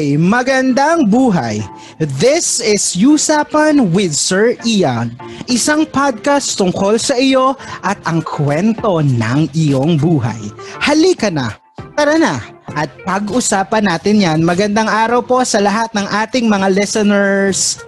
Okay, magandang buhay. This is Usapan with Sir Ian, isang podcast tungkol sa iyo at ang kwento ng iyong buhay. Halika na, tara na, at pag-usapan natin yan. Magandang araw po sa lahat ng ating mga listeners.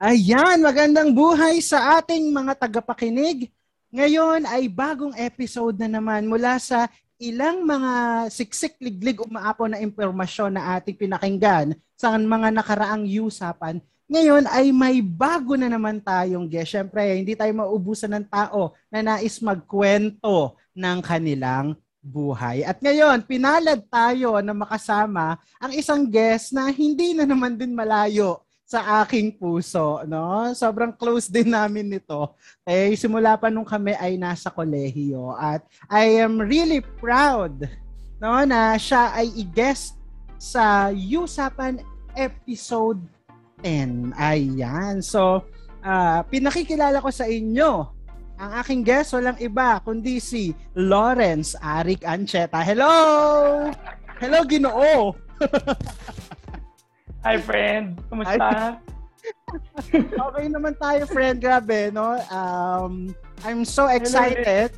Ayan, magandang buhay sa ating mga tagapakinig. Ngayon ay bagong episode na naman mula sa ilang mga siksik liglig umaapo na impormasyon na ating pinakinggan sa mga nakaraang usapan, ngayon ay may bago na naman tayong guest. Siyempre, hindi tayo maubusan ng tao na nais magkwento ng kanilang buhay. At ngayon, pinalad tayo na makasama ang isang guest na hindi na naman din malayo sa aking puso, no? Sobrang close din namin nito. Eh simula pa nung kami ay nasa kolehiyo at I am really proud no na siya ay i-guest sa Usapan episode 10. Ayan. So, uh, pinakikilala ko sa inyo ang aking guest walang iba kundi si Lawrence Arik Ancheta. Hello! Hello, Ginoo! Hi, friend. Kumusta? okay naman tayo, friend. Grabe, no? Um, I'm so excited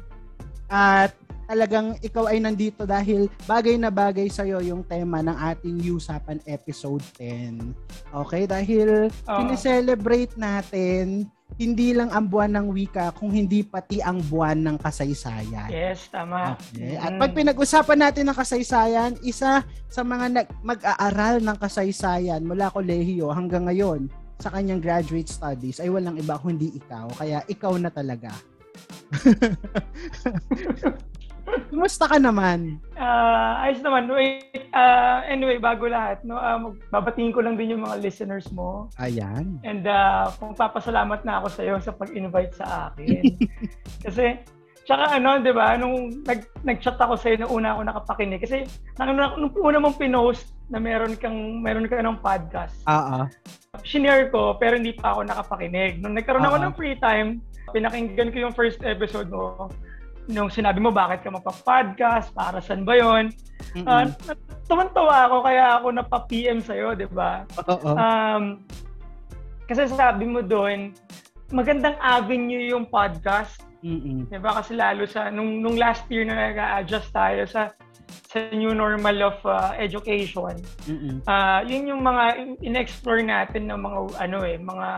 at talagang ikaw ay nandito dahil bagay na bagay sa iyo yung tema ng ating Usapan episode 10. Okay? Dahil uh celebrate natin hindi lang ang buwan ng wika kung hindi pati ang buwan ng kasaysayan. Yes, tama. Okay. At pag pinag-usapan natin ng kasaysayan, isa sa mga mag-aaral ng kasaysayan mula kolehiyo hanggang ngayon sa kanyang graduate studies ay walang iba kundi ikaw. Kaya ikaw na talaga. Kumusta ka naman? Uh, ayos naman. Wait, uh, anyway, bago lahat, no, uh, babatingin ko lang din yung mga listeners mo. Ayan. And uh, kung papasalamat na ako sa iyo sa pag-invite sa akin. Kasi, tsaka ano, di ba, nung nag, nag-chat ako sa iyo, nung una ako nakapakinig. Kasi, nung, nung una mong pinost na meron kang, meron ka ng podcast. Oo. Shinare ko, pero hindi pa ako nakapakinig. Nung nagkaroon Uh-oh. ako ng free time, pinakinggan ko yung first episode mo nung sinabi mo bakit ka magpa-podcast, para saan ba? Mm-hmm. Uh, tuwan-tawa ako kaya ako napa-PM sa'yo, di ba? Oo. Um, kasi sabi mo doon, magandang avenue yung podcast. Mm-hmm. Di ba? Kasi lalo sa, nung, nung last year na nag-adjust tayo sa sa new normal of uh, education. Mm-hmm. Uh, yun yung mga in-explore natin ng mga ano eh, mga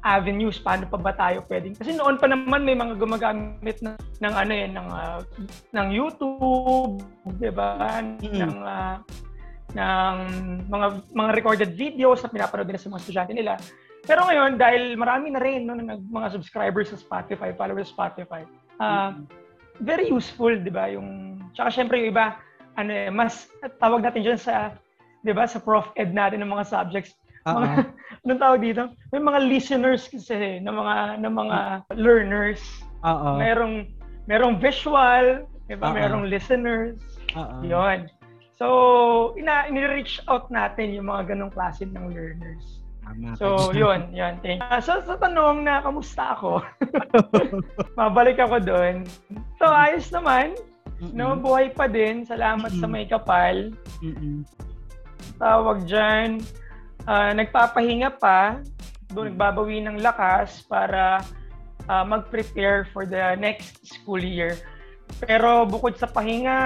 avenues paano pa ba tayo pwedeng kasi noon pa naman may mga gumagamit ng ng ano yan ng uh, ng YouTube, 'di ba? Mm-hmm. ng uh, ng mga mga recorded videos na pinapanood nila sa mga estudyante nila. Pero ngayon dahil marami na rin no, nag mga subscribers sa Spotify, followers sa Spotify. Uh, mm-hmm. very useful, 'di ba? Yung tsaka syempre yung iba ano eh, mas tawag natin diyan sa 'di ba sa prof ed natin ng mga subjects. Mga, anong tawag dito? May mga listeners kasi ng mga ng mga learners. Oo. Merong merong visual, diba? Uh-huh. Merong listeners. Oo. 'Yon. So, ina ini-reach out natin yung mga ganong klase ng learners. Tama. So, yun, yun. Thank you. Uh, so, sa tanong na kamusta ako, mabalik ako doon. So, ayos naman. Mm-mm. No, buhay pa din. Salamat Mm-mm. sa may kapal. Mm-mm. Tawag dyan uh, nagpapahinga pa, doon nagbabawi ng lakas para uh, mag-prepare for the next school year. Pero bukod sa pahinga,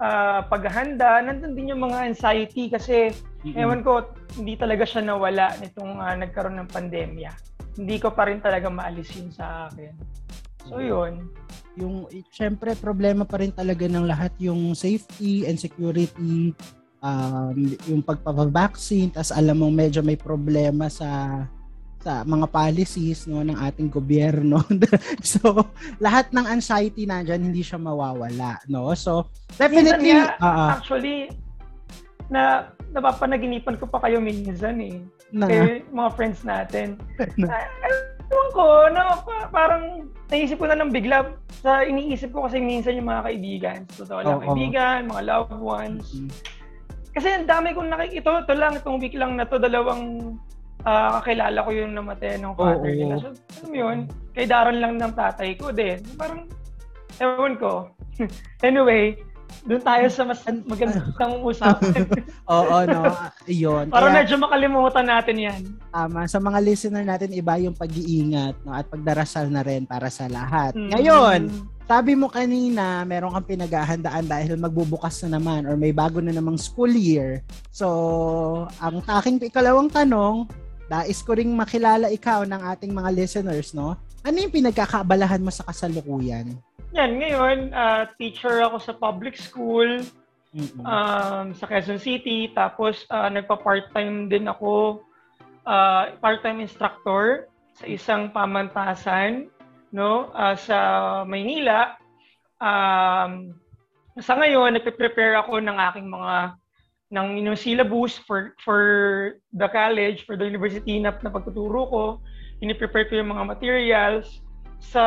uh, paghahanda, nandun din yung mga anxiety kasi mm-hmm. ewan ko, hindi talaga siya nawala nitong uh, nagkaroon ng pandemya. Hindi ko pa rin talaga maalis yun sa akin. So yun. Yung, syempre, problema pa rin talaga ng lahat yung safety and security um, yung pagpapavaccine, tas alam mo medyo may problema sa sa mga policies no ng ating gobyerno. so, lahat ng anxiety nandiyan hindi siya mawawala, no? So, definitely nga, uh, actually na napapanaginipan ko pa kayo minsan eh. Na? Kaya mga friends natin. na. Ewan ko, no, parang naisip ko na lang bigla sa iniisip ko kasi minsan yung mga kaibigan. Totoo lang, oh, kaibigan, oh. mga loved ones. Mm-hmm kasi ang dami kong nakikita. Ito lang, itong week lang na to, dalawang uh, kakilala ko yung namatay ng father oh, nila. So, alam yun, kay Daron lang ng tatay ko din. Parang, ewan ko. anyway, doon tayo sa mas magandang usapan. Oo, no. Iyon. Para medyo makalimutan natin yan. Tama. Sa mga listener natin, iba yung pag-iingat no? at pagdarasal na rin para sa lahat. Mm. Ngayon, sabi mo kanina, meron kang pinaghahandaan dahil magbubukas na naman or may bago na namang school year. So, ang aking ikalawang tanong, dais ko ring makilala ikaw ng ating mga listeners, no? Ano yung pinagkakaabalahan mo sa kasalukuyan? Yan, ngayon, uh, teacher ako sa public school um, sa Quezon City. Tapos, uh, nagpa-part-time din ako, uh, part-time instructor sa isang pamantasan no, uh, sa Maynila. Um, sa ngayon, nagpe-prepare ako ng aking mga ng yung syllabus for for the college, for the university na, na pagtuturo ko. Piniprepare ko yung mga materials. Sa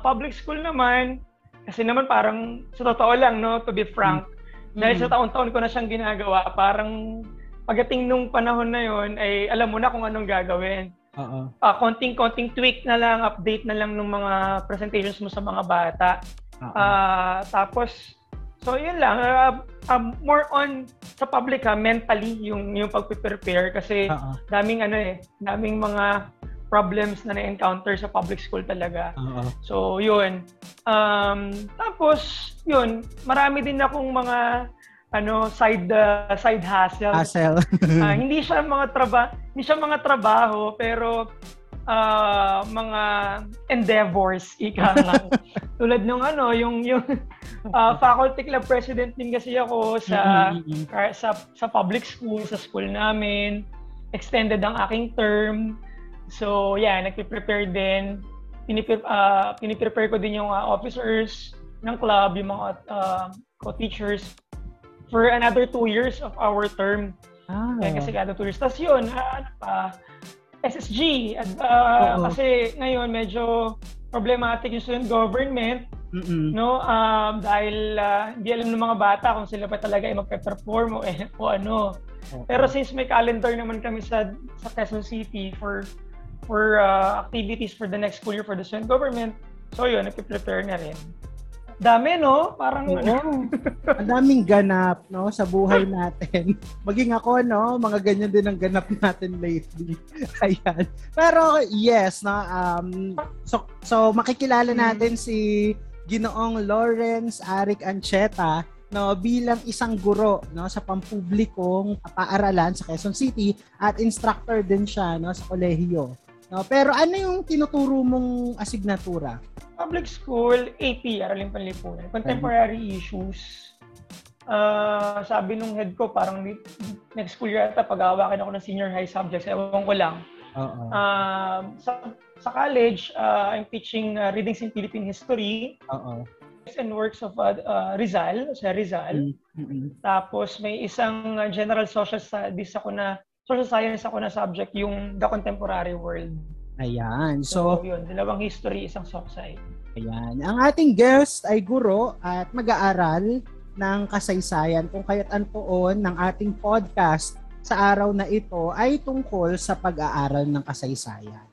public school naman, kasi naman parang, sa totoo lang, no, to be frank, mm-hmm. dahil sa taon-taon ko na siyang ginagawa, parang pagdating nung panahon na yon ay alam mo na kung anong gagawin. Oo. Uh, konting-konting tweak na lang, update na lang ng mga presentations mo sa mga bata. Uh, tapos, so yun lang. Uh, uh, more on sa public ha, mentally yung yung pagpe-prepare kasi Uh-oh. daming ano eh, daming mga problems na na-encounter sa public school talaga. Uh-huh. So, yun. Um, tapos, yun, marami din akong mga ano side uh, side hustle. Hustle. uh, hindi siya mga trabaho, hindi siya mga trabaho pero uh, mga endeavors ika lang. Tulad nung ano, yung yung uh, faculty club president din kasi ako sa sa sa public school, sa school namin. Extended ang aking term. So, yeah, nagpe-prepare din. Pinipre, uh, piniprepare ko din yung uh, officers ng club, yung mga uh, co-teachers for another two years of our term. Ah. Kaya kasi kada two years. Tapos yun, uh, ano pa, SSG. Uh, kasi ngayon medyo problematic yung student government. Mm-mm. No, um, dahil uh, hindi alam ng mga bata kung sila pa talaga ay magpe-perform o, eh, o ano. Uh-oh. Pero since may calendar naman kami sa sa Quezon City for for uh, activities for the next school year for the student government. So yun, nagpe-prepare na rin. Dami, no? Parang... Oo. Ang daming ganap, no? Sa buhay natin. Maging ako, no? Mga ganyan din ang ganap natin lately. Ayan. Pero, yes, no? Um, so, so, makikilala hmm. natin si Ginoong Lawrence Arik Ancheta no bilang isang guro no sa pampublikong paaralan sa Quezon City at instructor din siya no sa kolehiyo No, pero ano yung tinuturo mong asignatura? Public school, AP, Araling Panlipunan. Contemporary okay. issues. Uh, sabi nung head ko, parang next school year ata pag-aawakin ako ng senior high subjects. Ewan ko lang. Uh-uh. Uh, sa, sa college, uh, I'm teaching uh, readings in Philippine history. Uh-uh. And works of uh, uh, Rizal, sa Rizal. Mm-hmm. Tapos may isang uh, general social studies ako na social science ako na subject, yung the contemporary world. Ayan. So, so yun, dalawang history, isang soksay. Ayan. Ang ating guest ay guro at mag-aaral ng kasaysayan kung kaya't ang tuon ng ating podcast sa araw na ito ay tungkol sa pag-aaral ng kasaysayan.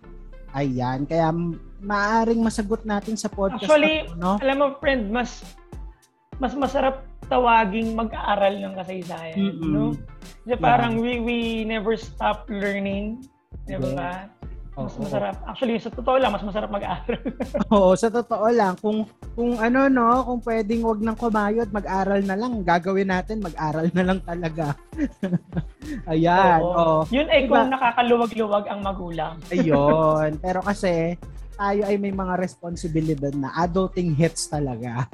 Ayan. Kaya maaring masagot natin sa podcast Actually, na no? alam mo friend, mas mas masarap tawaging mag-aaral ng kasaysayan, mm-hmm. no? Kasi parang we we never stop learning, 'di ba? Mas oh, masarap. Oh. Actually, sa totoo lang, mas masarap mag-aaral. Oo, sa totoo lang. Kung kung ano no, kung pwedeng wag nang kumayod, mag-aral na lang. Gagawin natin, mag-aral na lang talaga. Ayan. Oo. Oh. Yun ay diba? kung nakakaluwag-luwag ang magulang. Ayun. Pero kasi tayo ay may mga responsibilidad na adulting hits talaga.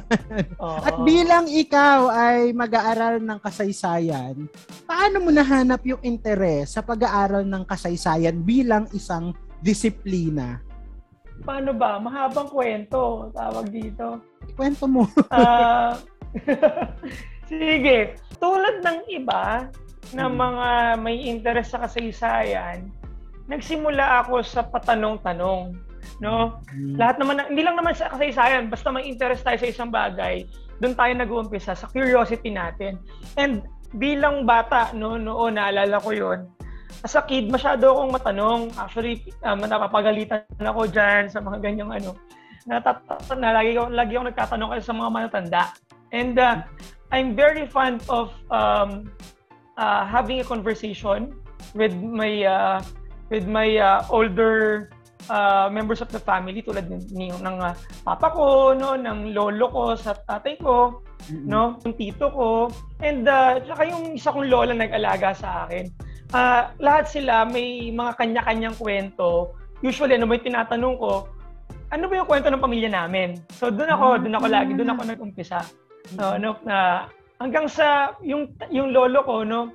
At bilang ikaw ay mag-aaral ng kasaysayan, paano mo nahanap yung interes sa pag-aaral ng kasaysayan bilang isang disiplina? Paano ba? Mahabang kwento, tawag dito. Kwento mo. uh, sige. Tulad ng iba na hmm. mga may interest sa kasaysayan, nagsimula ako sa patanong-tanong. No? Mm. Lahat naman, hindi lang naman sa kasaysayan, basta may interest tayo sa isang bagay, doon tayo nag-uumpisa sa curiosity natin. And bilang bata, no, noon, naalala ko yon as a kid, masyado akong matanong. Actually, um, napapagalitan ako dyan sa mga ganyang ano. Natata- na lagi, ako, lagi ako nagtatanong kasi sa mga matatanda. And uh, I'm very fond of um, uh, having a conversation with my uh, with my uh, older uh, members of the family tulad ni, ng uh, papa ko, no, ng lolo ko sa tatay ko, mm-hmm. no, yung tito ko, and uh, saka yung isa kong lola nag-alaga sa akin. Uh, lahat sila may mga kanya-kanyang kwento. Usually, ano ba yung tinatanong ko, ano ba yung kwento ng pamilya namin? So, doon ako, doon ako lagi, doon ako nag-umpisa. No, no, na hanggang sa yung yung lolo ko, no,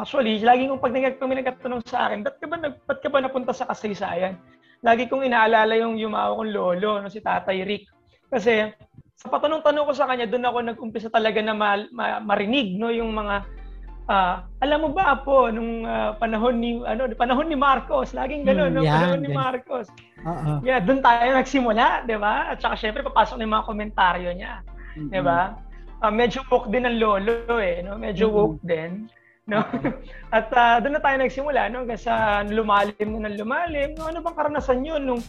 actually, lagi kong pag nag kami nagtatanong sa akin, ba't ka ba, ba't ka ba napunta sa kasaysayan? lagi kong inaalala yung yumawa kong lolo, no, si Tatay Rick. Kasi sa patanong-tanong ko sa kanya, doon ako nag-umpisa talaga na ma- ma- marinig no yung mga uh, alam mo ba po nung uh, panahon ni ano panahon ni Marcos, laging gano'n, mm, no? Yeah, panahon ni Marcos. Uh-uh. Yeah, doon tayo nagsimula, 'di ba? At saka syempre papasok na yung mga komentaryo niya, mm-hmm. 'di ba? Uh, medyo woke din ang lolo eh, no? Medyo mm-hmm. woke din. No? At uh, doon na tayo nagsimula no hanggang sa lumalim na ng lumalim. No, ano bang karanasan 'yun nung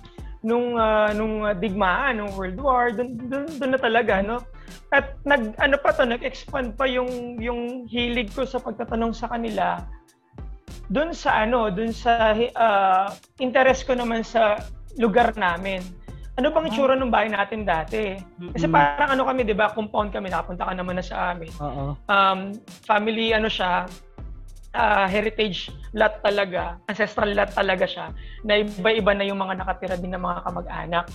nung uh, nung uh, digmaan nung World War? Doon doon, doon na talaga no. At nag ano pa to, nag-expand pa yung yung hilig ko sa pagtatanong sa kanila doon sa ano, doon sa uh, interest ko naman sa lugar namin. Ano bang itsura ng bahay natin dati? Kasi parang ano kami, 'di ba? Compound kami, nakapunta ka naman na sa amin. Oo. Um, family ano siya, uh, heritage lot talaga, ancestral lot talaga siya, na iba-iba na yung mga nakatira din ng mga kamag-anak.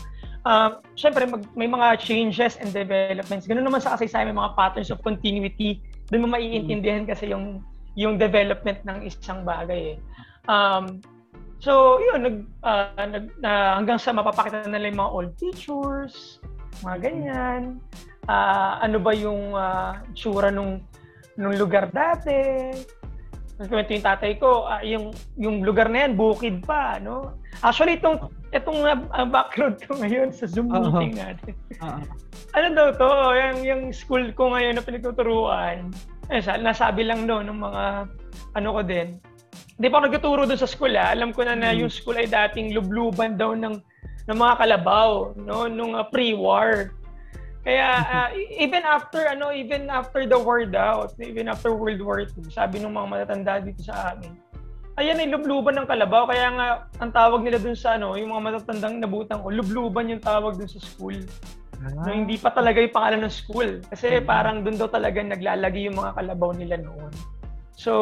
Uh, Siyempre, mag, may mga changes and developments. Ganun naman sa kasaysayan, may mga patterns of continuity. Doon mo maiintindihan kasi yung yung development ng isang bagay eh. Um, so, yun, nag, uh, nag, uh, hanggang sa mapapakita nila yung mga old pictures, mga ganyan. Uh, ano ba yung uh, tsura nung, nung lugar dati, Nagkwento yung tatay ko, uh, yung, yung lugar na yan, bukid pa, no? Actually, itong, itong uh, background ko ngayon sa Zoom uh-huh. meeting natin. Uh-huh. ano daw to? Yung, yung school ko ngayon na pinagtuturuan, eh, nasabi lang no, ng mga, ano ko din, hindi pa ako nagtuturo doon sa school, ha? alam ko na na hmm. yung school ay dating lubluban daw ng, ng mga kalabaw, no? Nung uh, pre-war. Kaya uh, even after ano, even after the war daw, even after World War II, sabi ng mga matatanda dito sa amin, ayan ay lubluban ng kalabaw. Kaya nga ang tawag nila dun sa ano, yung mga matatandang nabutan ko, lubluban yung tawag dun sa school. Ah. No, hindi pa talaga yung pangalan ng school. Kasi mm-hmm. parang dun daw talaga naglalagay yung mga kalabaw nila noon. So,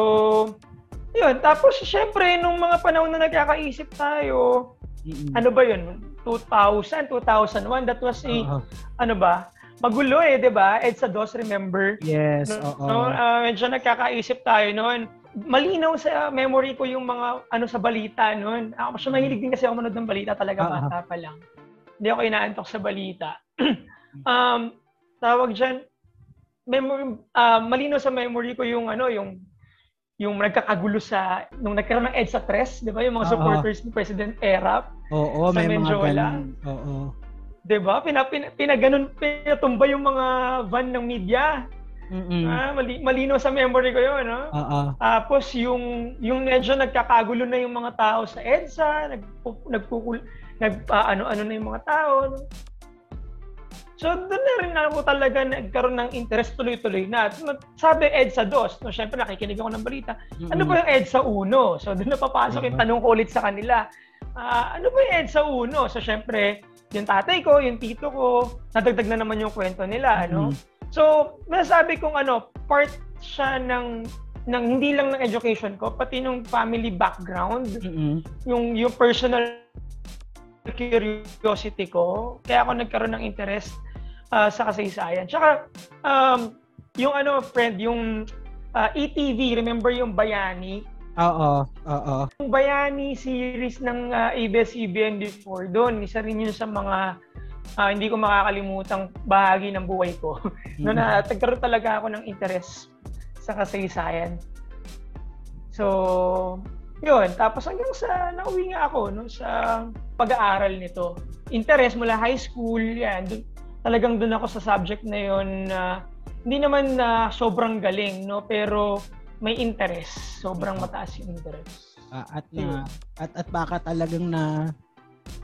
yun. Tapos, syempre, nung mga panahon na nagkakaisip tayo, mm-hmm. ano ba yun? 2000, 2001, that was a, uh-huh. ano ba, magulo eh, di ba? EDSA DOS, remember? Yes, no, oo. No, uh, medyo nagkakaisip tayo noon. Malinaw sa memory ko yung mga ano sa balita noon. Ako siya mahilig din kasi ako manood ng balita talaga uh-huh. bata pa lang. Hindi ako inaantok sa balita. um, tawag diyan memory uh, malinaw sa memory ko yung ano yung yung nagkakagulo sa nung nagkaroon ng EDSA press, 'di ba? Yung mga supporters ni President Erap. Oo, sa may Menjola. mga Oo. 'Di ba? Pina, pina, pinaganon pinatumba yung mga van ng media. Mm-mm. Ah, mali, malino sa memory ko 'yon, no? Oo. Tapos yung yung medyo nagkakagulo na yung mga tao sa EDSA, nag nagpukul nag uh, ano-ano na yung mga tao. So, doon na rin ako talaga nagkaroon ng interest tuloy-tuloy na. Sabi EDSA 2, no, syempre nakikinig ako ng balita. Mm-hmm. Ano ba yung EDSA 1? So, doon na papasok yung tanong ko ulit sa kanila. Uh, ano ba yung EDSA 1? So, syempre, yung tatay ko, yung tito ko, nadagdag na naman yung kwento nila. Mm-hmm. Ano? So, masasabi kong ano, part siya ng ng hindi lang ng education ko, pati ng family background, mm-hmm. yung yung personal curiosity ko, kaya ako nagkaroon ng interest uh, sa kasaysayan. Tsaka, um, yung ano, friend, yung uh, ETV, remember yung Bayani? Oo, oo. Yung Bayani series ng uh, ABS-CBN before, doon, isa rin yun sa mga uh, hindi ko makakalimutang bahagi ng buhay ko. no, na nagkaroon talaga ako ng interest sa kasaysayan. So, yun. Tapos hanggang sa nauwi nga ako no, sa pag-aaral nito. Interest mula high school, yan. Dun, talagang doon ako sa subject na yon na uh, hindi naman na uh, sobrang galing no pero may interest sobrang mataas yung interest uh, at na at at baka talagang na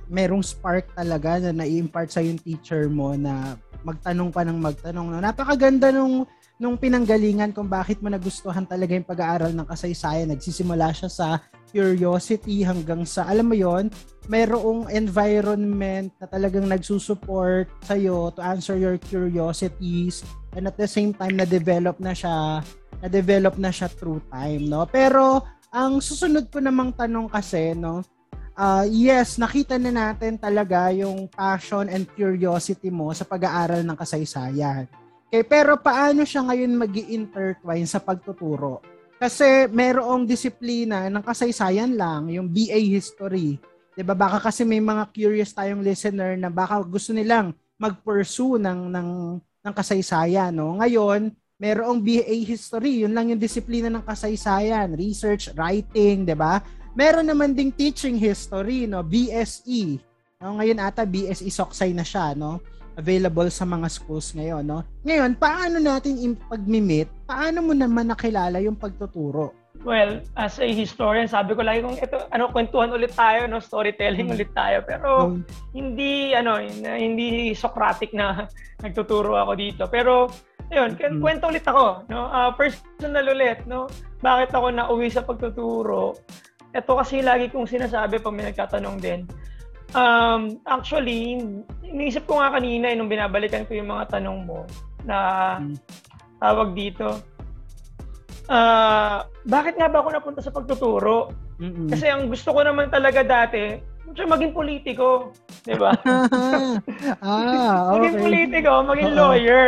merong spark talaga na nai-impart sa yung teacher mo na magtanong pa ng magtanong. No? Napakaganda nung nung pinanggalingan kung bakit mo nagustuhan talaga yung pag-aaral ng kasaysayan. Nagsisimula siya sa curiosity hanggang sa, alam mo yon mayroong environment na talagang nagsusupport sa'yo to answer your curiosities and at the same time na-develop na siya na-develop na siya through time, no? Pero ang susunod ko namang tanong kasi, no, uh, yes, nakita na natin talaga yung passion and curiosity mo sa pag-aaral ng kasaysayan. Okay, pero paano siya ngayon mag intertwine sa pagtuturo? Kasi merong disiplina ng kasaysayan lang, yung BA History. 'Di ba? Baka kasi may mga curious tayong listener na baka gusto nilang mag-pursue ng ng ng kasaysayan, no? Ngayon, merong BA History, yun lang yung disiplina ng kasaysayan, research, writing, 'di ba? Meron naman ding teaching history, no, BSE. No, ngayon ata BSE Soksay na siya, no? Available sa mga schools ngayon, no? Ngayon, paano natin pag-meet? Paano mo naman nakilala yung pagtuturo? Well, as a historian, sabi ko lagi kung ito, ano, kwentuhan ulit tayo, no, storytelling mm. ulit tayo. Pero um, hindi, ano, hindi Socratic na nagtuturo ako dito. Pero, ayun, mm. kwento ulit ako, no? Uh, personal ulit, no? Bakit ako nauwi sa pagtuturo? ito kasi lagi kong sinasabi pag may nagtatanong din. Um, actually, iniisip ko nga kanina eh, nung binabalikan ko yung mga tanong mo na hmm. Tawag dito. Uh, bakit nga ba ako napunta sa pagtuturo? Mm-mm. Kasi ang gusto ko naman talaga dati, siya maging politiko, 'di ba? ah, okay. maging politiko, maging Uh-oh. lawyer.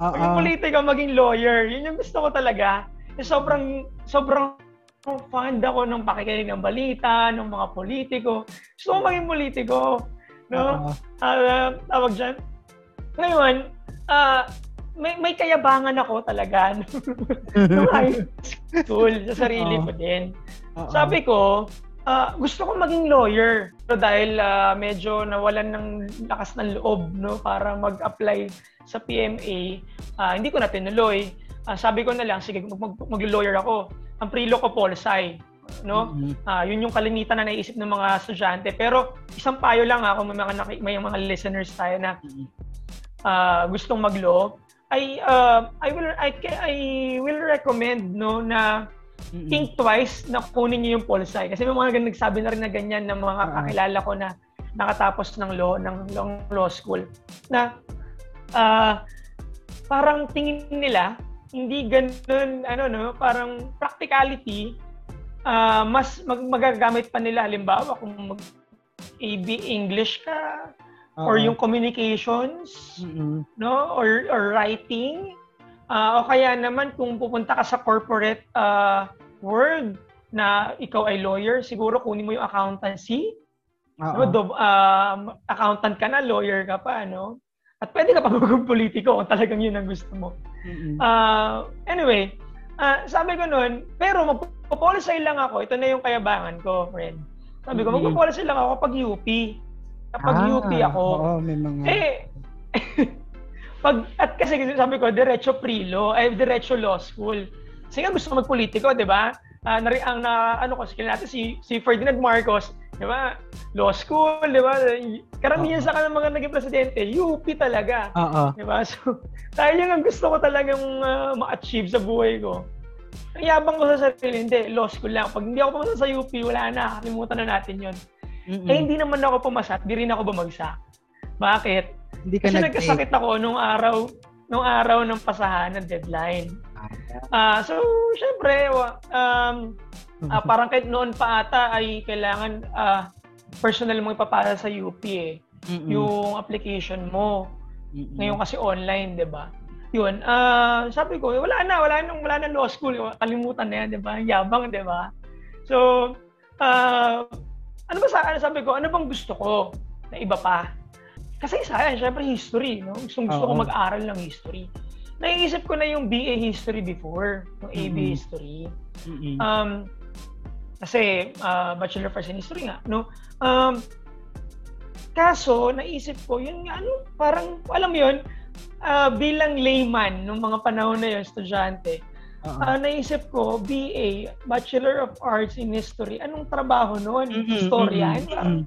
Uh-oh. Maging politiko, maging lawyer. 'Yun yung gusto ko talaga. Eh, sobrang sobrang fond ako ng pakikinig ng balita, ng mga politiko. Gusto ko maging politiko. No? Uh-huh. Uh, tawag dyan. Ngayon, uh, may, may kayabangan ako talaga nung high school sa sarili ko din. Uh-huh. Sabi ko, uh, gusto ko maging lawyer. So dahil uh, medyo nawalan ng lakas ng loob no para mag-apply sa PMA, uh, hindi ko na tinuloy. Uh, sabi ko na lang, sige, mag- mag- mag-lawyer ako ang prilo ko Polsai no? Mm-hmm. Uh, yun yung kalimitan na naisip ng mga estudyante. Pero isang payo lang ako may mga may mga listeners tayo na uh, gustong mag-law, I uh, I will I I will recommend no na mm-hmm. think twice na kunin niyo yung Polsai kasi may mga nagsabi na rin na ganyan ng mga uh-huh. kakilala ko na nakatapos ng law ng long law school na uh, parang tingin nila hindi ganun, ano no, parang practicality, uh, mas mag magagamit pa nila, halimbawa, kung mag AB English ka, uh-huh. or yung communications, mm-hmm. no, or, or writing, uh, o kaya naman kung pupunta ka sa corporate uh, world, na ikaw ay lawyer, siguro kunin mo yung accountancy. Uh-huh. No, do, uh, accountant ka na, lawyer ka pa, no? At pwede ka pa maging politiko kung talagang yun ang gusto mo. Mm-hmm. Uh, anyway, uh, sabi ko noon, pero magpo-policy lang ako. Ito na yung kayabangan ko, friend. Sabi ko, mm-hmm. magpo-policy lang ako kapag UP. Kapag ah, UP ako. Oo, may mga... Eh, pag, at kasi sabi ko, diretso pre-law, ay diretso law school. Kasi nga gusto ko magpolitiko, di ba? Uh, nari, ang na, ano ko, skill natin, si, si Ferdinand Marcos, Di ba? Law school, di ba? Karamihan uh-huh. sa kanang mga naging presidente, UP talaga. Oo. Di ba? So, dahil yun ang gusto ko talagang uh, ma-achieve sa buhay ko. Ang yabang ko sa sarili, hindi, law school lang. Pag hindi ako pumasa sa UP, wala na. Kalimutan na natin yun. Mm-mm. Eh, hindi naman ako pumasa di rin ako bumagsak. Bakit? Hindi ka Kasi nag nagkasakit ako nung araw nung araw ng pasahan ng deadline. Uh, so, syempre, um, uh, parang kahit noon pa ata ay kailangan uh, personal mo ipapasa sa UP eh. Mm-mm. Yung application mo. Mm-mm. Ngayon kasi online, 'di ba? Yun, uh, sabi ko, wala na, wala nang wala na law school, kalimutan na 'yan, 'di ba? Yabang, 'di ba? So, uh, ano ba sa ano sabi ko, ano bang gusto ko na iba pa? Kasi sayang, syempre history, no? Gusto, gusto ko mag-aral ng history. Naiisip ko na yung BA history before, yung AB mm-hmm. history. Mm-hmm. Um, kasi uh, Bachelor of Arts in History nga, no? Um, kaso, naisip ko, yun nga, ano, parang, alam mo yun, uh, bilang layman nung mga panahon na yun, estudyante, uh-huh. uh, naisip ko, BA, Bachelor of Arts in History, anong trabaho noon? Mm-hmm, Historian? Mm-hmm,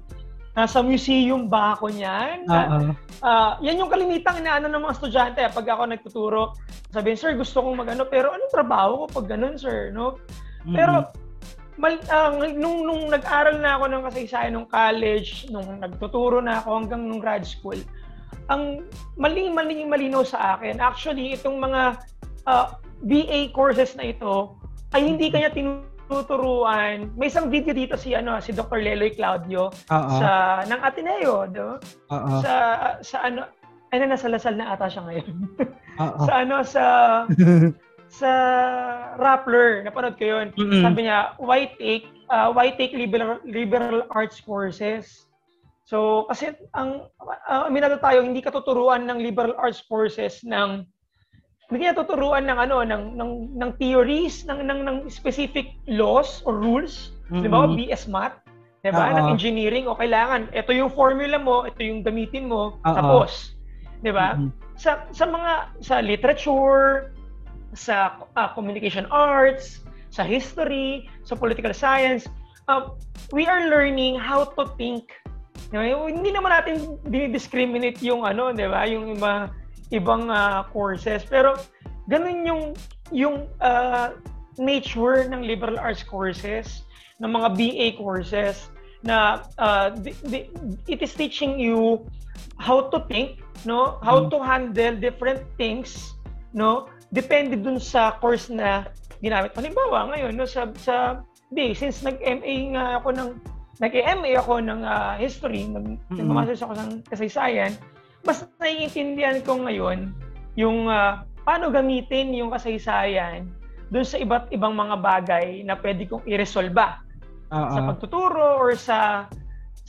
nasa museum ba ako niyan? Uh, uh, yan yung kalimitang inaano ng mga estudyante. Pag ako nagtuturo, sabihin, sir, gusto kong magano, pero anong trabaho ko pag ganun, sir? No? Mm-hmm. Pero, mal, uh, nung, nung nag-aral na ako ng kasaysayan nung college, nung nagtuturo na ako hanggang nung grad school, ang maling-maling malinaw sa akin, actually, itong mga uh, BA courses na ito, ay hindi kanya tinuturo tuturuan. May isang video dito si ano si Dr. Leloy Claudio Uh-oh. sa ng Ateneo, do. Uh-oh. Sa sa ano ano nasa Lasal na ata siya ngayon. sa ano sa sa Rappler, napanood ko 'yun. Mm-hmm. Sabi niya, why take uh, why take liberal liberal arts courses? So, kasi ang uh, aminado tayo, hindi ka tuturuan ng liberal arts courses ng hindi niya tuturuan ng ano ng ng ng theories ng ng, ng specific laws or rules, mm-hmm. 'di ba? BS Math, 'di ba? Ng engineering o kailangan ito yung formula mo, ito yung gamitin mo, Uh-oh. tapos 'di ba? Mm-hmm. Sa sa mga sa literature, sa uh, communication arts, sa history, sa political science, uh, we are learning how to think. Diba? Hindi naman natin discriminate yung ano, 'di ba? Yung mga ibang uh, courses. Pero ganun yung yung uh, nature ng liberal arts courses, ng mga BA courses na uh, the, the, it is teaching you how to think, no? How mm. to handle different things, no? Depende dun sa course na ginamit. Halimbawa, ngayon, no, sa, sa di, since nag-MA nga ako ng nag-MA ako ng uh, history, nag, mm-hmm. ako ng kasaysayan, mas naiintindihan ko ngayon yung uh, paano gamitin yung kasaysayan doon sa iba't ibang mga bagay na pwede kong iresolba uh-uh. sa pagtuturo or sa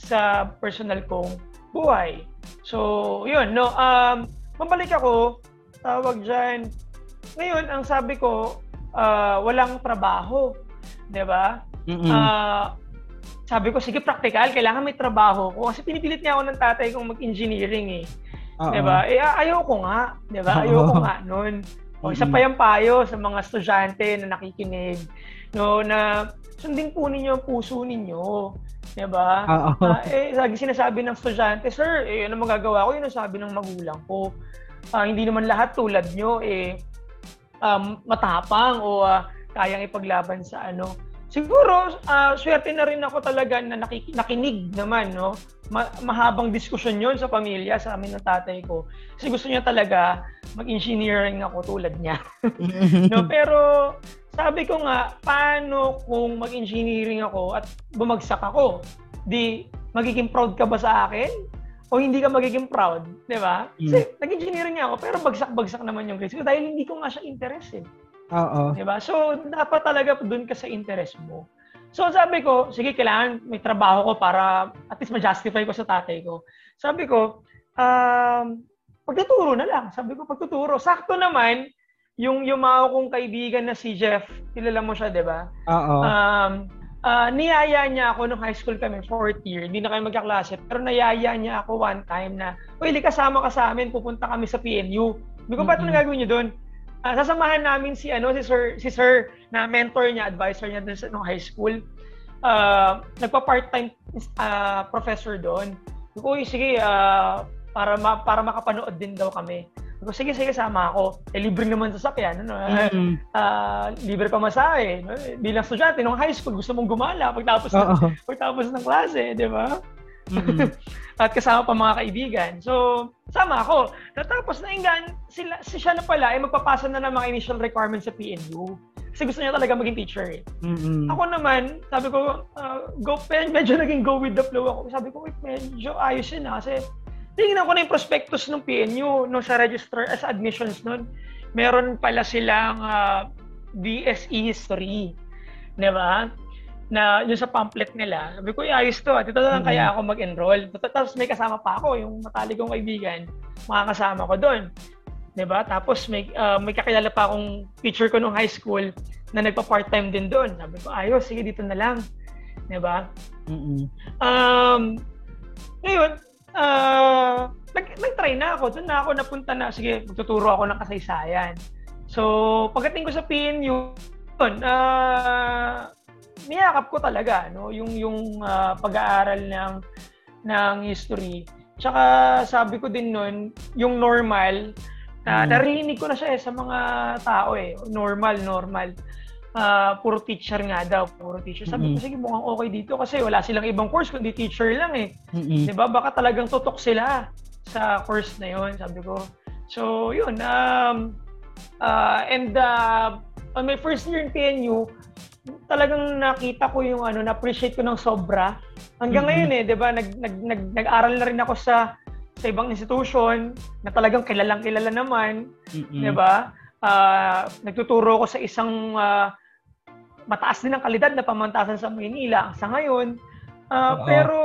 sa personal kong buhay. So, yun, no. Um, mabalik ako, tawag dyan, ngayon, ang sabi ko, uh, walang trabaho. 'di ba? Uh, sabi ko, sige, practical, kailangan may trabaho ko. Kasi pinipilit niya ako ng tatay kong mag-engineering eh. Uh-oh. Diba? Eh, ayoko nga. Diba? Ayoko nga nun. O, isa pa yung payo sa mga estudyante na nakikinig. No, na sundin po ninyo ang puso ninyo. Diba? Uh, eh, lagi sinasabi ng estudyante, Sir, eh, ano magagawa ko? Yun ang sabi ng magulang ko. Uh, hindi naman lahat tulad nyo, eh, um, matapang o uh, kayang ipaglaban sa ano Siguro, uh, swerte na rin ako talaga na nakik- nakinig naman, no? Ma- mahabang diskusyon yon sa pamilya, sa amin ng tatay ko. Kasi gusto niya talaga mag-engineering ako tulad niya. no, pero sabi ko nga, paano kung mag-engineering ako at bumagsak ako? Di, magiging proud ka ba sa akin? O hindi ka magiging proud? Di ba? Kasi mm. nag-engineering ako, pero bagsak-bagsak naman yung grades ko dahil hindi ko nga siya interest eh. Oo. Diba? So, dapat talaga doon ka sa interest mo. So, sabi ko, sige, kailangan may trabaho ko para at least ma-justify ko sa tatay ko. Sabi ko, um, pagtuturo na lang. Sabi ko, pagtuturo. Sakto naman, yung yumao kong kaibigan na si Jeff, kilala mo siya, di ba? Oo. Um, uh, niyaya niya ako nung high school kami, fourth year. Hindi na kayo magkaklase. Pero niyaya niya ako one time na, Uy, kasama ka sa amin, pupunta kami sa PNU. Sabi ko, mm-hmm. ba't ano gagawin niyo doon? Uh, sasamahan namin si ano si Sir si Sir na mentor niya, advisor niya dun sa no, high school. Uh, nagpa-part-time uh, professor doon. Ko, sige, uh, para ma, para makapanood din daw kami. Ko, sige, sige, sama ako. Eh, libre naman sa sakyan. Ano? Mm-hmm. Uh, libre pa masahe. No? Bilang estudyante, nung high school, gusto mong gumala pagtapos, ng, pagtapos ng klase, di ba? Mm-hmm. At kasama pa mga kaibigan. So, sama ako. Tapos nainggan, sila, si siya na pala ay magpapasa na ng mga initial requirements sa PNU. Kasi gusto niya talaga maging teacher eh. Mm-hmm. Ako naman, sabi ko, uh, go, medyo naging go with the flow ako. Sabi ko, medyo ayos yun ah. Kasi tingnan ko na yung prospectus ng PNU no sa register as admissions nun. Meron pala silang uh, ah, BSE history. Di ba? Na yung sa pamphlet nila, sabi ko, ayos to. Dito lang kaya mm-hmm. ako mag-enroll. Tapos may kasama pa ako, yung matali kong kaibigan, makakasama ko doon. 'Di ba? Tapos may uh, may kakilala pa akong teacher ko nung high school na nagpa-part-time din doon. Sabi ko, ayos, sige dito na lang. 'Di ba? Mm-hmm. Um ngayon, uh, nag, nag-try na ako. Doon na ako napunta na, sige, magtuturo ako ng kasaysayan. So, pagdating ko sa PNU, yun, uh, niyakap ko talaga no yung yung uh, pag-aaral ng ng history. Tsaka sabi ko din nun, yung normal, na Mm. narinig ko na siya eh, sa mga tao eh. Normal, normal. Ah, puro teacher nga daw, puro teacher. Sabi ko, Mm. sige, mukhang okay dito kasi wala silang ibang course kundi teacher lang eh. Mm-mm. 'Di ba? Baka talagang tutok sila sa course na 'yon, sabi ko. So, 'yun. Um uh, and uh, on my first year in PNU, talagang nakita ko yung ano, na-appreciate ko ng sobra. Hanggang Mhm. ngayon eh, 'di ba? Nag, nag, nag, nag-aral na rin ako sa sa ibang institution na talagang kilalang kilala naman, Mm-mm. 'di ba? Ah, nagtuturo ko sa isang ah, mataas din ang kalidad na pamantasan sa Maynila sa ngayon. Ah, Oo. pero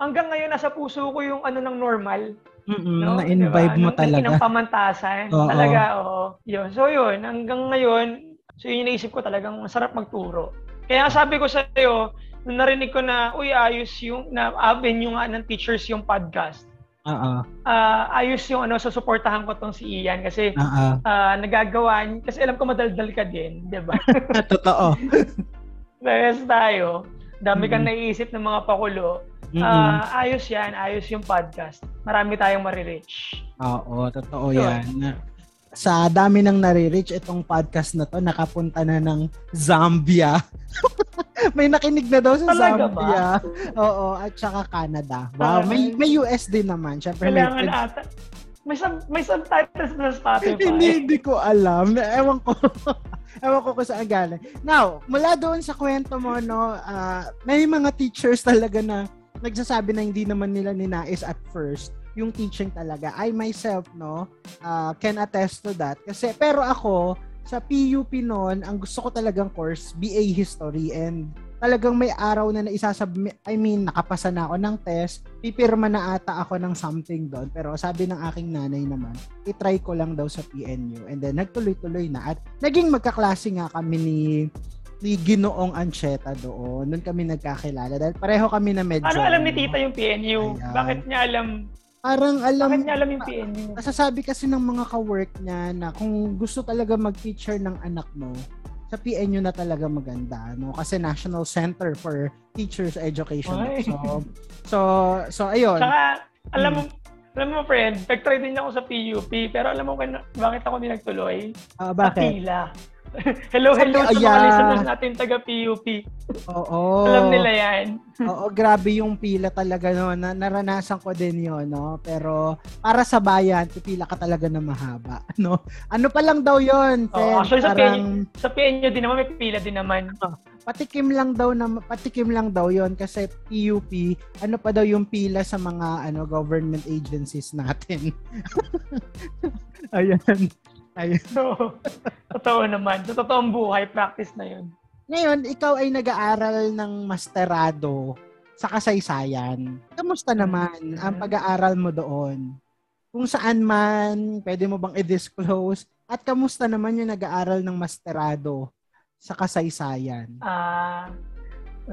hanggang ngayon nasa puso ko yung ano ng normal, Mm-mm. no? Na-imbibe Diba? mo talaga. Ng pamantasan. Oo. Talaga, oo. Yun. So yun, hanggang ngayon, so yun yung naisip ko talagang masarap magturo. Kaya sabi ko sa iyo, nung narinig ko na, uy, ayos yung, na avenue nga ng teachers yung podcast. Oo. Ah, ayos yung ano, susuportahan ko tong si Ian kasi Oo. ah, nagagawa, kasi alam ko madaldal ka din, di ba? Totoo. Parehas tayo. Dami kang Mm. naiisip ng mga pakulo. Mm-mm. Ah, ayos yan, ayos yung podcast. Marami tayong marireach. Oo, totoo Yun. yan. Sa dami ng nare-reach itong podcast na to, nakapunta na ng Zambia. may nakinig na daw sa Talaga Zambia. Oo, at saka Canada. Wow, may may US din naman. Syempre may Kailangan ata. May, sub, may subtitles na sa Spotify. hindi, hindi ko alam. Ewan ko. Ewan ko kung saan galing. Now, mula doon sa kwento mo, no, ah, may mga teachers talaga na nagsasabi na hindi naman nila ninais at first yung teaching talaga. I myself, no, ah, can attest to that. Kasi, pero ako, sa PUP noon, ang gusto ko talagang course, BA History and talagang may araw na naisasubmit, I mean, nakapasa na ako ng test, pipirma na ata ako ng something doon. Pero sabi ng aking nanay naman, itry ko lang daw sa PNU. And then, nagtuloy-tuloy na. At naging magkaklase nga kami ni ni Ginoong Ancheta doon. Noon kami nagkakilala. Dahil pareho kami na medyo... Ano alam ni Tita yung PNU? Ayan. Bakit niya alam? Parang alam... Bakit niya alam yung PNU? Nasasabi kasi ng mga ka-work niya na kung gusto talaga mag-teacher ng anak mo, sa PNU na talaga maganda, no? Kasi National Center for Teachers Education. Ay. So, so, so, ayun. Tsaka, alam mo, Hmm. alam mo friend, nag-try din ako sa PUP, pero alam mo bakit ako hindi nagtuloy? Ah, Sa bakit? pila. hello, hello sa mga listeners natin taga PUP. Oo. Alam nila yan. Oo, grabe yung pila talaga no. Na, naranasan ko din 'yon, no. Pero para sa bayan, pipila ka talaga na mahaba, no. Ano pa lang daw 'yon, Oo, actually, sa parang Sa PNU din naman, may pila din naman. patikim lang daw na patikim lang daw 'yon kasi PUP, ano pa daw yung pila sa mga ano government agencies natin. Ayan. Ayun. So, totoo naman. Sa totoong buhay, practice na yun. Ngayon, ikaw ay nag-aaral ng masterado sa kasaysayan. Kamusta naman ang pag-aaral mo doon? Kung saan man, pwede mo bang i-disclose? At kamusta naman yung nag-aaral ng masterado sa kasaysayan? Ah,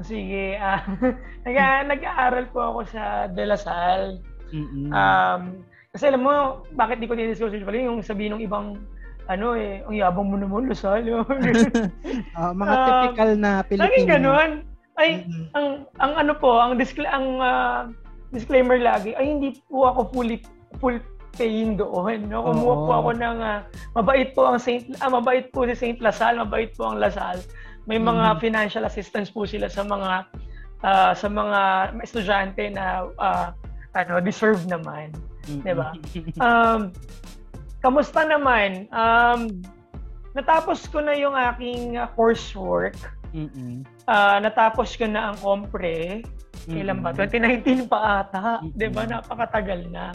sige. ah nag nag-aaral po ako sa De La Salle. Mm-mm. Um, kasi alam mo, bakit di ko din-discuss usually yung sabihin ng ibang ano eh, ang yabang mo naman, Lasal. Ah, mga um, typical na Pilipino. Laging ganun. Ay, Mm-mm. ang ang ano po, ang discla- ang ah, disclaimer lagi, ay hindi po ako fully full paying doon. No? Kumuha Oo. po ako ng ah, mabait po ang Saint ah, mabait po si Saint Lasal, mabait po ang Lasal. May mga Mhm. financial assistance po sila sa mga ah, sa mga estudyante na ah, ano deserve naman. Mm-mm. diba? Um, kamusta naman? Um, natapos ko na yung aking uh, coursework. Mm-mm. Ah, natapos ko na ang compre. Kailan ba? Mm-mm. 2019 pa ata. Mm-mm. 'Di ba? Napakatagal na.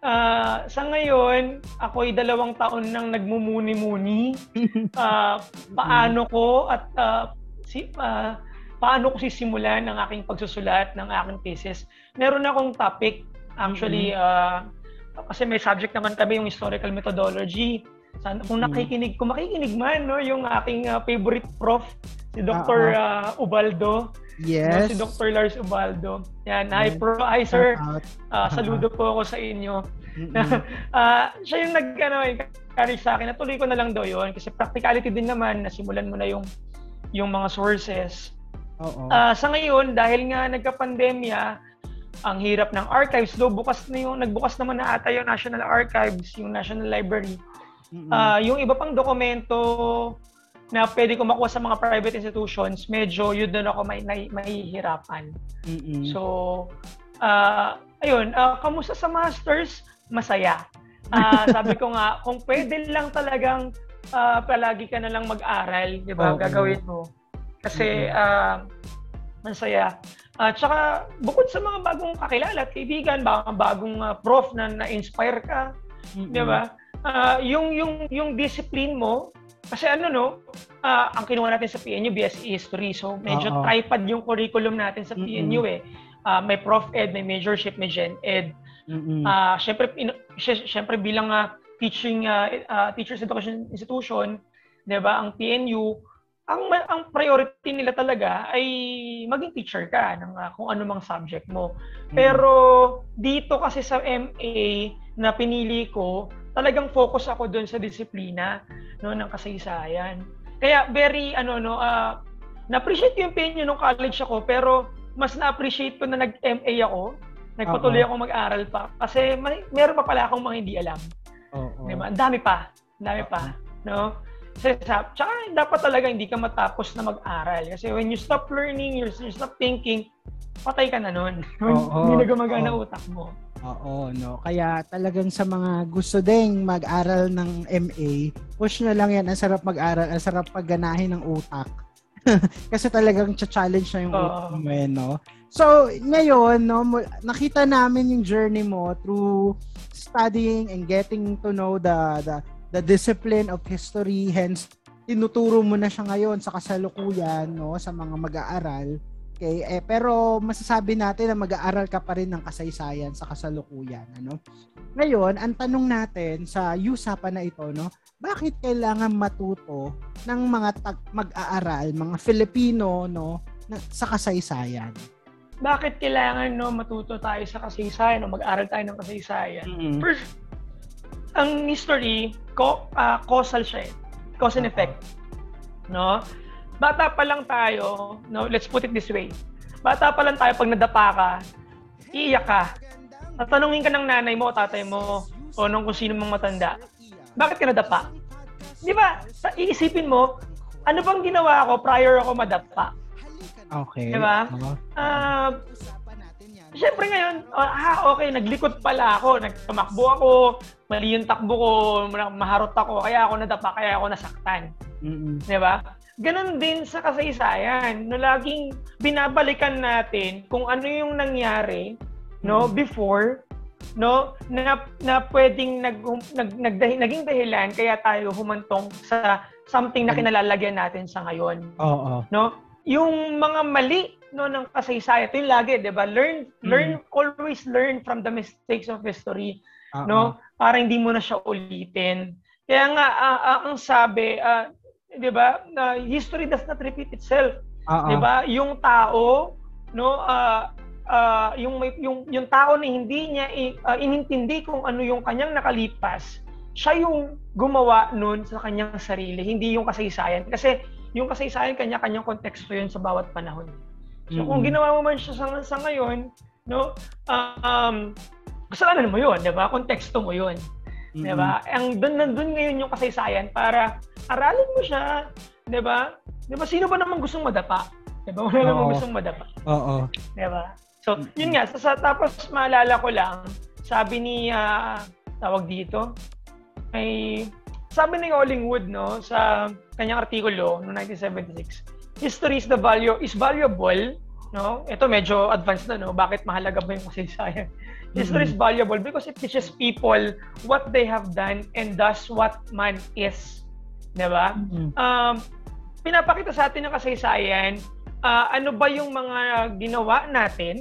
Ah, sa ngayon, ako ay dalawang taon nang nagmumuni-muni. Ah, paano ko at ah, si ah, paano ko sisimulan ang aking pagsusulat ng aking thesis. Meron akong topic actually ah, kasi may subject naman kami yung historical methodology. Sana, kung Mm. nakikinig, kung makikinig man, no, yung aking ah, favorite prof, si Dr. ah, Ubaldo, no, Yes. si Dr. Lars Ubaldo. Yan, hi pro, hi sir. Ah, saludo po ako sa inyo. Ah, siya yung nag ano, encourage sa akin. Natuloy ko na lang daw 'yon kasi practicality din naman nasimulan mo na yung yung mga sources. Oo. Ah, sa ngayon dahil nga nagka-pandemya, ang hirap ng archives. Though bukas na yung, nagbukas naman na ata yung National Archives, yung National Library. Mm-hmm. Uh, yung iba pang dokumento na pwede ko makuha sa mga private institutions, medyo yun doon ako may, may, mahihirapan. Mm-hmm. So, uh, ayun, uh, kamusta sa masters? Masaya. Uh, sabi ko nga, kung pwede lang talagang uh, palagi ka na lang mag-aral, di ba, oh, gagawin mo. Kasi, uh, masaya. At uh, saka, bukod sa mga bagong kakilala at kaibigan, mga bagong uh, prof na na-inspire ka, mm-hmm. di ba? Uh, yung, yung, yung discipline mo, kasi ano no, uh, ang kinuha natin sa PNU, BSE History. So medyo Uh-oh. tripod yung curriculum natin sa PNU mm-hmm. eh. Uh, may Prof Ed, may Majorship, may Gen Ed. Mm-hmm. Uh, syempre, in, syempre bilang uh, teaching uh, uh, teachers education institution, 'di ba? Ang PNU, ang ang priority nila talaga ay maging teacher ka ng uh, kung ano mang subject mo. Pero dito kasi sa MA na pinili ko, talagang focus ako doon sa disiplina no ng kasaysayan. Kaya very ano no uh, na-appreciate ko yung PNU nung college ako pero mas na-appreciate ko na nag-MA ako. Nagpatuloy uh-huh. ako mag-aral pa kasi may, meron pa pala akong mga hindi alam. Oo. Diba? Ang dami pa. Ang dami pa. No? Kasi, tsaka dapat talaga hindi ka matapos na mag-aral. Kasi when you stop learning, you stop thinking, patay ka na nun. hindi na gumagana utak mo. Oo, no. Kaya talagang sa mga gusto ding mag-aral ng MA, push na lang yan. Ang sarap mag-aral, ang sarap pagganahin ng utak. Kasi talagang cha-challenge na yung uh, utak mo eh, no? So, ngayon, no, nakita namin yung journey mo through studying and getting to know the the the discipline of history. Hence, tinuturo mo na siya ngayon sa kasalukuyan, no, sa mga mag-aaral Okay, eh, pero masasabi natin na mag-aaral ka pa rin ng kasaysayan sa kasalukuyan, ano? Ngayon, ang tanong natin sa usapan na ito, no, bakit kailangan matuto ng mga tag- mag-aaral, mga Filipino, no, na, sa kasaysayan? Bakit kailangan no matuto tayo sa kasaysayan o mag-aral tayo ng kasaysayan? Mm-hmm. First, ang history, co- uh, causal siya eh. Cause and effect. No? bata pa lang tayo, no, let's put it this way. Bata pa lang tayo pag nadapa ka, iiyak ka. Tatanungin ka ng nanay mo, tatay mo, o nung kung sino mang matanda, bakit ka nadapa? Di ba? Sa iisipin mo, ano bang ginawa ko prior ako madapa? Okay. Di ba? Uh, Siyempre ngayon, ah, okay, naglikod pala ako, nagtumakbo ako, mali yung takbo ko, maharot ako, kaya ako nadapa, kaya ako nasaktan. Mm-hmm. Di ba? Ganon din sa kasaysayan, no laging binabalikan natin kung ano yung nangyari no mm. before no na na pwedeng nag, nag, nag naging dahilan kaya tayo humantong sa something na kinalalagyan natin sa ngayon. Oo. No? Yung mga mali no ng kasaysayan, ito yung lagi, 'di ba? Learn mm. learn always learn from the mistakes of history. Uh-oh. No? Para hindi mo na siya ulitin. Kaya nga uh, uh, ang sabi, uh, 'di ba? Na history does not repeat itself. Uh-uh. 'Di ba? Yung tao, no, uh, uh, yung yung yung tao na hindi niya uh, inintindi kung ano yung kanyang nakalipas, siya yung gumawa noon sa kanyang sarili, hindi yung kasaysayan. Kasi yung kasaysayan kanya-kanyang konteksto yun sa bawat panahon. So mm-hmm. kung ginawa mo man siya sa, sa ngayon, no, uh, um, kasalanan mo yun, 'di ba? Konteksto mo yun. Mm-hmm. 'Di ba? Ang doon nandun ngayon yung kasaysayan para aralin mo siya, 'di ba? 'Di ba sino ba naman gustong madapa? 'Di ba? Wala namang gustong madapa. Oo. 'Di ba? So, yun nga, sa, sa tapos maalala ko lang, sabi ni uh, tawag dito, may sabi ni Hollingwood no sa kanyang artikulo no 1976, history is the value is valuable no? Ito medyo advanced na no. Bakit mahalaga ba yung kasaysayan? History mm-hmm. is valuable because it teaches people what they have done and thus what man is. 'di ba? Mm-hmm. Um, pinapakita sa atin ng kasaysayan, uh, ano ba yung mga ginawa natin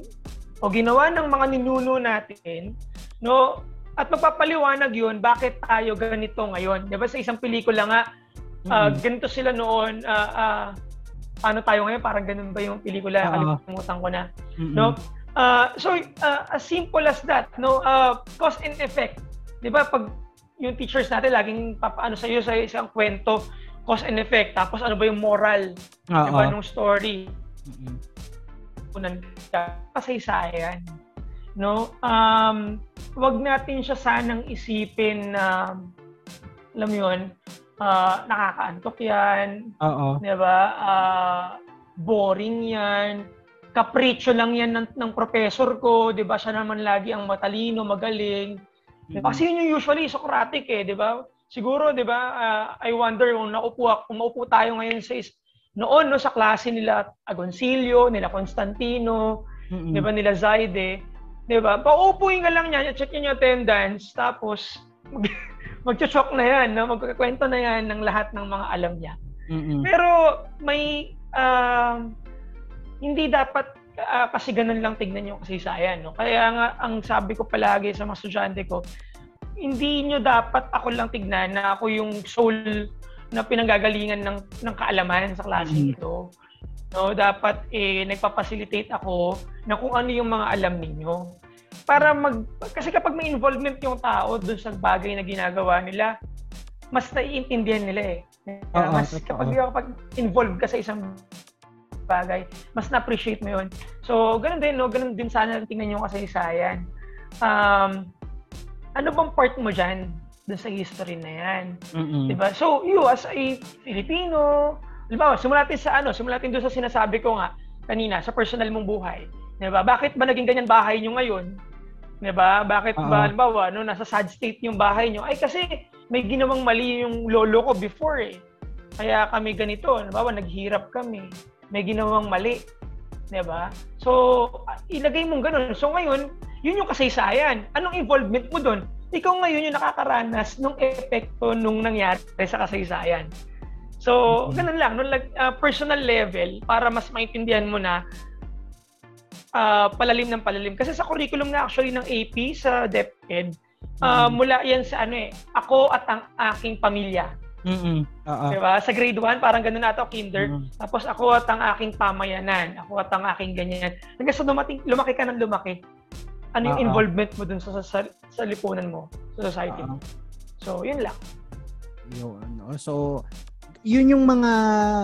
o ginawa ng mga ninuno natin, no? At magpapaliwanag 'yun bakit tayo ganito ngayon. 'Di ba sa isang pelikula nga uh, mm-hmm. ganito sila noon uh, uh, paano tayo ngayon parang ganun ba yung pelikula uh-huh. kalimutan ko na. Mm-hmm. No? Uh, so uh, as simple as that, no? Uh, cause and effect. 'Di ba pag yung teachers natin laging papaano sa iyo sa isang kwento, cause and effect. Tapos ano ba yung moral uh-huh. diba, nung story. Mm-hmm. Unan kasaysayan. no? Um, wag natin siya sanang isipin na alam mo 'yun, uh, nakakaantok 'yan. Oo. 'Di ba? Uh, boring 'yan. Kapritsyo lang 'yan ng, ng professor ko, 'di ba? Siya naman lagi ang matalino, magaling. Mm-hmm. Kasi yun yung usually Socratic eh, 'di ba? Siguro, 'di ba? Uh, I wonder kung naupo kung maupo tayo ngayon sa noon no sa klase nila Agoncillo, nila Constantino, mm-hmm. 'di ba nila Zaide, 'di ba? Paupuin ka lang niya, check niyo yung attendance, tapos mag magcho-choke na 'yan, no? Magkukwento na 'yan ng lahat ng mga alam niya. Mm-hmm. Pero may uh, hindi dapat uh, kasi ganun lang tignan yung kasaysayan, no? Kaya nga ang sabi ko palagi sa mga estudyante ko, hindi nyo dapat ako lang tignan na ako yung soul na pinanggagalingan ng ng kaalaman sa klase mm-hmm. ito. No, dapat eh nagpa-facilitate ako na kung ano yung mga alam ninyo. Para mag kasi kapag may involvement yung tao doon sa bagay na ginagawa nila, mas naiintindihan nila eh. Uh, mas kapag uh, kapag involved ka sa isang bagay, mas na-appreciate mo yun. So, ganun din, no? Ganun din sana tingnan yung kasaysayan. Um, ano bang part mo dyan? dun sa history na yan. Mm-hmm. Diba? So, you as a Filipino, halimbawa, simulan natin sa ano, simulan natin doon sa sinasabi ko nga kanina, sa personal mong buhay. Diba? Bakit ba naging ganyan bahay nyo ngayon? Diba? Bakit uh-huh. ba, halimbawa, no, nasa sad state yung bahay nyo? Ay, kasi may ginawang mali yung lolo ko before eh. Kaya kami ganito, halimbawa, naghirap kami. May ginawang mali. Diba? So, ilagay mong ganun. So, ngayon, yun yung kasaysayan. Anong involvement mo doon? ikaw ngayon yung nakakaranas ng epekto nung nangyari sa kasaysayan. So, mm-hmm. ganun lang, nung uh, personal level, para mas maintindihan mo na uh, palalim ng palalim. Kasi sa curriculum na actually ng AP sa DepEd, uh, mula yan sa ano eh, ako at ang aking pamilya. Mm-hmm. Uh-huh. Diba? Sa grade 1, parang ganun na ito, kinder. Mm-hmm. Tapos ako at ang aking pamayanan. Ako at ang aking ganyan. Hanggang sa lumating, lumaki ka ng lumaki. Ano yung uh-huh. involvement mo dun sa, sa, sa lipunan mo, sa society uh-huh. mo. So, yun lang. Yun? So, yun yung mga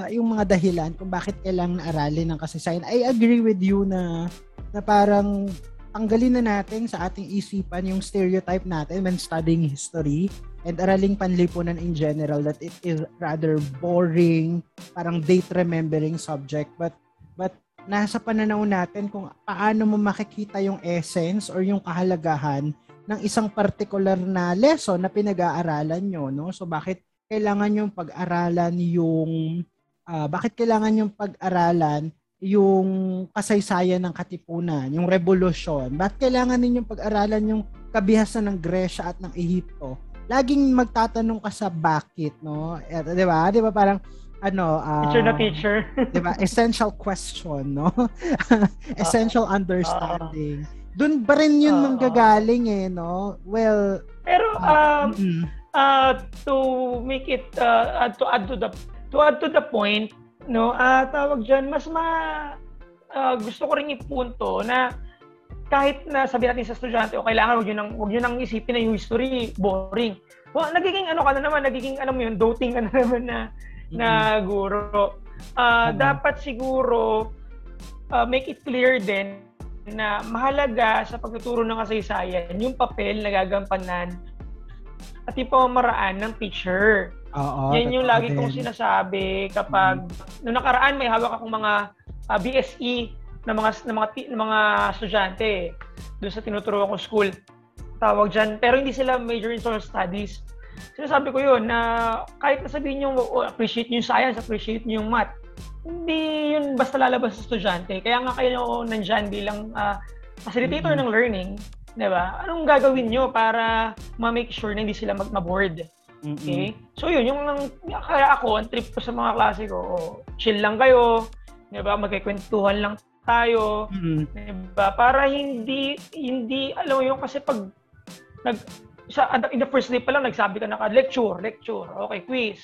yung mga dahilan kung bakit kailangan aralin ng kasaysayan. I agree with you na na parang tanggalin na natin sa ating isipan yung stereotype natin when studying history and araling panlipunan in general that it is rather boring, parang date remembering subject but but nasa pananaw natin kung paano mo makikita yung essence or yung kahalagahan ng isang particular na lesson na pinag-aaralan nyo, no? So bakit kailangan yung pag-aralan yung uh, bakit kailangan yung pag-aralan yung kasaysayan ng katipunan, yung revolusyon? Bakit kailangan ninyong pag-aralan yung kabihasan ng Gresya at ng Ehipto? Laging magtatanong ka sa bakit, no? Eh, 'Di ba? 'Di ba parang ano, uh, teacher na teacher. 'di ba? Essential question, no? Essential uh, understanding. Uh, Doon pa rin 'yun uh, manggagaling eh, no? Well, pero um uh, uh, to make it uh, to add to the to add to the point, no? Uh, tawag diyan, mas ma uh, gusto ko ring ipunto na kahit na sabi natin sa estudyante, o kailangan wag niyo nang wag niyo nang isipin na yung history boring. Well, nagiging ano ka na naman, nagiging alam mo yun, doting ka na naman na na guro. Uh, dapat siguro uh, make it clear din na mahalaga sa pagtuturo ng kasaysayan yung papel na gagampanan at yung pamamaraan ng teacher. Oo, Yan yung lagi kong sinasabi kapag mm-hmm. noong nakaraan may hawak akong mga uh, BSE ng mga ng mga ng mga estudyante doon sa tinuturo ko school. Tawag diyan, pero hindi sila major in social studies sinasabi ko yun na kahit nasabihin nyo oh, appreciate nyo yung science, appreciate nyo yung math, hindi yun basta lalabas sa estudyante. Kaya nga kayo nandyan bilang uh, facilitator mm-hmm. ng learning, di ba? Anong gagawin nyo para ma-make sure na hindi sila mag-board? Mm-hmm. Okay? So yun, yung kaya ako, ang trip ko sa mga klase ko, oh, chill lang kayo, di ba? Magkikwentuhan lang tayo, mm-hmm. di ba? Para hindi, hindi, alam mo yun, kasi pag nag, sa in the first day pa lang nagsabi ka na ka lecture, lecture, okay, quiz.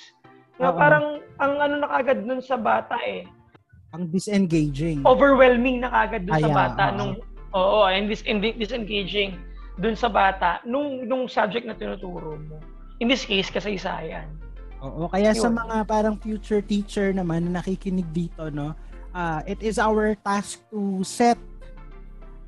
Kaya uh parang ang ano na kagad nun sa bata eh. Ang disengaging. Overwhelming na kagad dun Aya, sa bata uh nung oo, and dis disengaging dun sa bata nung nung subject na tinuturo mo. In this case, kasaysayan. Oo, kaya Yun. sa mga parang future teacher naman na nakikinig dito, no, uh, it is our task to set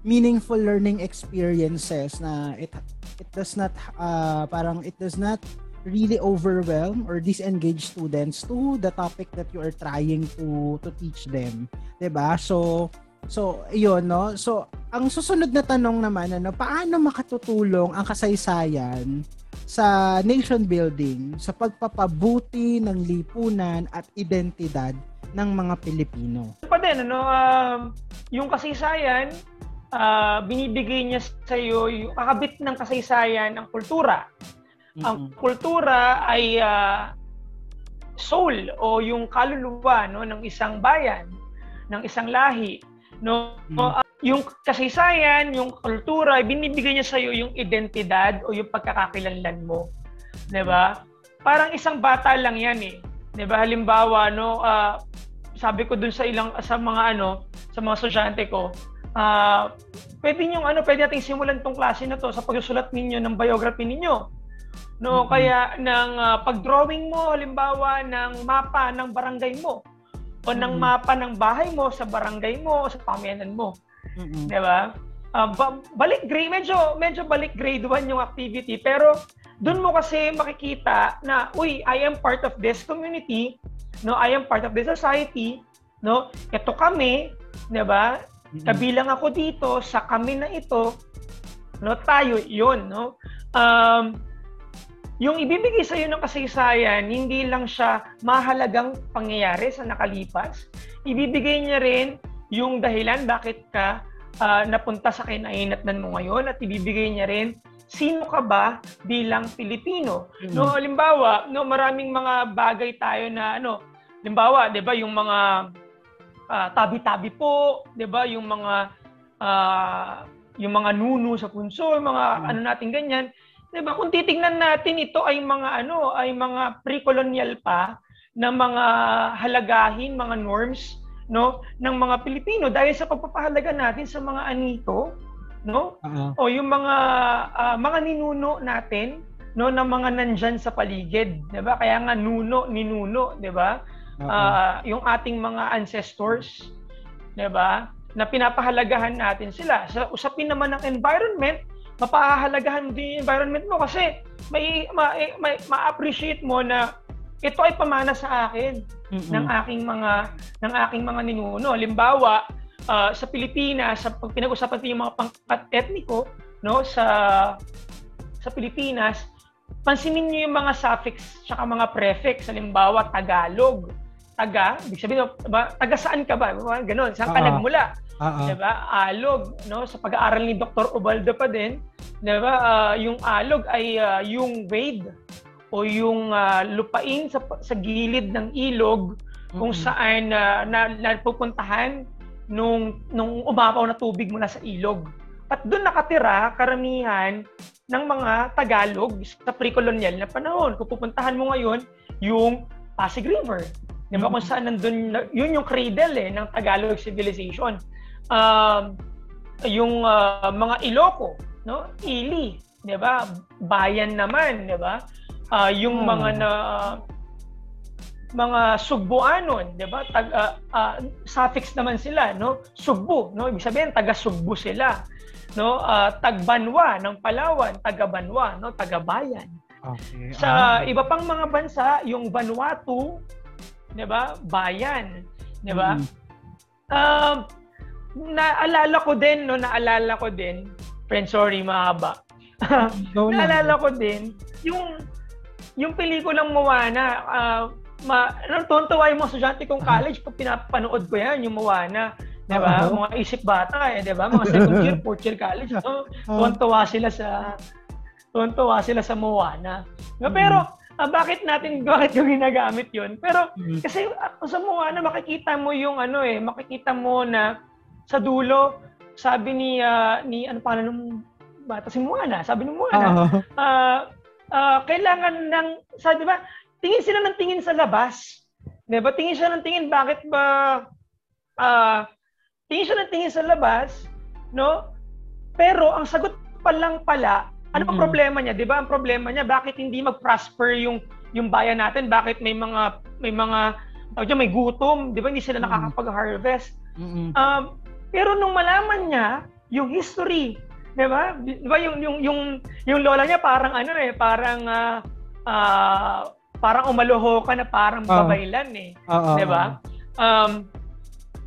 meaningful learning experiences na it it does not uh, parang it does not really overwhelm or disengage students to the topic that you are trying to to teach them 'di ba? So so yun no? So ang susunod na tanong naman ano paano makatutulong ang kasaysayan sa nation building sa pagpapabuti ng lipunan at identidad ng mga Pilipino. Pa din ano um, yung kasaysayan uh, binibigay niya sa iyo yung kakabit ng kasaysayan ng kultura. Mm-hmm. Ang kultura ay uh, soul o yung kaluluwa no ng isang bayan, ng isang lahi, no? Mm-hmm. Uh, yung kasaysayan, yung kultura, binibigay niya sa iyo yung identidad o yung pagkakakilanlan mo. 'Di ba? Parang isang bata lang 'yan eh. 'Di ba? Halimbawa, no, uh, sabi ko dun sa ilang sa mga ano, sa mga estudyante ko, uh, pwede niyo ano, pwede nating simulan tong klase na to sa pagsusulat ninyo ng biography ninyo. No, mm-hmm. kaya ng uh, pag-drawing mo halimbawa ng mapa ng barangay mo o ng mm-hmm. mapa ng bahay mo sa barangay mo o sa pamayanan mo. Mm-hmm. 'Di ba? Uh, ba- balik grade medyo medyo balik grade 1 yung activity pero doon mo kasi makikita na uy I am part of this community no? I am part of this society no? Ito kami 'di ba? Kabilang ako dito sa kami na ito no? Tayo yon no? Um, yung ibibigay sa iyo ng kasaysayan hindi lang siya mahalagang pangyayari sa nakalipas. Ibibigay niya rin yung dahilan bakit ka uh, napunta sa kinainatnan mo ngayon at ibibigay niya rin sino ka ba bilang Pilipino. Mm-hmm. No, halimbawa, no maraming mga bagay tayo na ano, halimbawa, 'di ba, yung mga uh, tabi-tabi po, 'di ba, yung mga uh, yung mga nuno sa punso, yung mga mm-hmm. ano natin ganyan. 'Di ba? Kung titingnan natin ito ay mga ano, ay mga pre-colonial pa na mga halagahin, mga norms no ng mga Pilipino dahil sa pagpapahalaga natin sa mga anito no? Uh-huh. o yung mga uh, mga ninuno natin no ng mga nandiyan sa paligid 'di ba? Kaya nga nuno ninuno 'di ba? Uh-huh. uh, yung ating mga ancestors 'di ba? Na pinapahalagahan natin sila. Sa usapin naman ng environment mapahalagahan din yung environment mo kasi may ma-appreciate ma, ma, ma mo na ito ay pamana sa akin mm-hmm. ng aking mga ng aking mga ninuno. Halimbawa, uh, sa Pilipinas, sa pag pinag-usapan yung mga pangkat etniko, no, sa sa Pilipinas, pansinin niyo yung mga suffix at mga prefix. Halimbawa, Tagalog. Taga, ibig sabihin, ba, taga saan ka ba? Ganon, saan ka uh-huh. nagmula? Uh-huh. Diba? Alog, no? Sa pag-aaral ni Dr. Ubaldo pa din, diba? Uh, yung alog ay uh, yung wade o yung uh, lupain sa, sa gilid ng ilog mm-hmm. kung saan uh, na, napupuntahan nung, nung umapaw na tubig mula sa ilog. At doon nakatira karamihan ng mga Tagalog sa pre-colonial na panahon. Kung pupuntahan mo ngayon, yung Pasig River. Di ba? Mm-hmm. Kung saan nandun, yun yung cradle eh, ng Tagalog civilization. Um, yung uh, mga Iloco, no? Ili, 'di ba? Bayan naman, 'di ba? Uh, yung hmm. mga na mga Sugbuanon, 'di ba? Tag uh, uh, suffix naman sila, no? Sugbu, no? Ibig sabihin taga Sugbu sila. No? Uh, tagbanwa ng Palawan, taga Banwa, no? Taga Bayan. Okay. Sa ah. iba pang mga bansa, yung Vanuatu, 'di ba? Bayan, 'di ba? Hmm. Uh, naalala ko din, no? Naalala ko din, friend, sorry, mahaba. naalala ko din, yung yung pelikulang Moana, uh, ma, tuwan-tuwa yung mga estudyante kong college pag pinapanood ko yan, yung Moana. Di ba? Uh-huh. Mga isip bata eh, di ba? Mga second year, fourth year college. So, tuwan-tuwa sila sa tuwan-tuwa sila sa Moana. Mm-hmm. Pero, uh, bakit natin, bakit yung ginagamit yun? Pero, mm-hmm. kasi uh, sa Moana, makikita mo yung ano eh, makikita mo na sa dulo, sabi ni, uh, ni ano pa nung bata si Moana, sabi ni Moana, uh-huh. uh, uh, kailangan ng, sabi ba, tingin sila ng tingin sa labas. Di ba? Tingin siya ng tingin, bakit ba, uh, tingin siya ng tingin sa labas, no? Pero ang sagot pa lang pala, ano mm-hmm. ang problema niya? 'Di ba? Ang problema niya bakit hindi mag-prosper yung yung bayan natin? Bakit may mga may mga tawag may gutom, 'di ba? Hindi sila nakakapag-harvest. Mm-hmm. Um, pero nung malaman niya yung history, 'di ba? 'Di ba yung yung yung yung lola niya parang ano eh, parang uh, uh, parang umaloho ka na parang uh, babaylan eh. Uh, uh, 'Di ba? Um,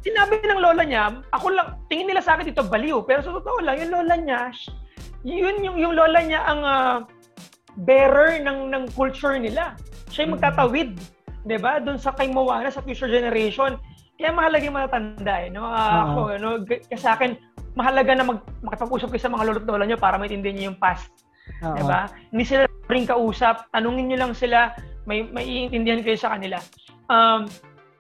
sinabi ng lola niya, ako lang, tingin nila sa akin dito baliw, pero sa totoo lang, yung lola niya, yun yung, yung lola niya ang uh, bearer ng, ng culture nila. Siya yung mm. magtatawid, di ba? Doon sa kay Moana, sa future generation. Kaya mahalaga yung matatanda eh. No? Uh, uh-huh. Ako, no? kasi sa akin, mahalaga na mag, makipag-usap kayo sa mga lolo't lola nyo para maintindihan nyo yung past. Uh-huh. Di ba? Hindi sila ring kausap. Tanungin nyo lang sila, may, may iintindihan kayo sa kanila. Um,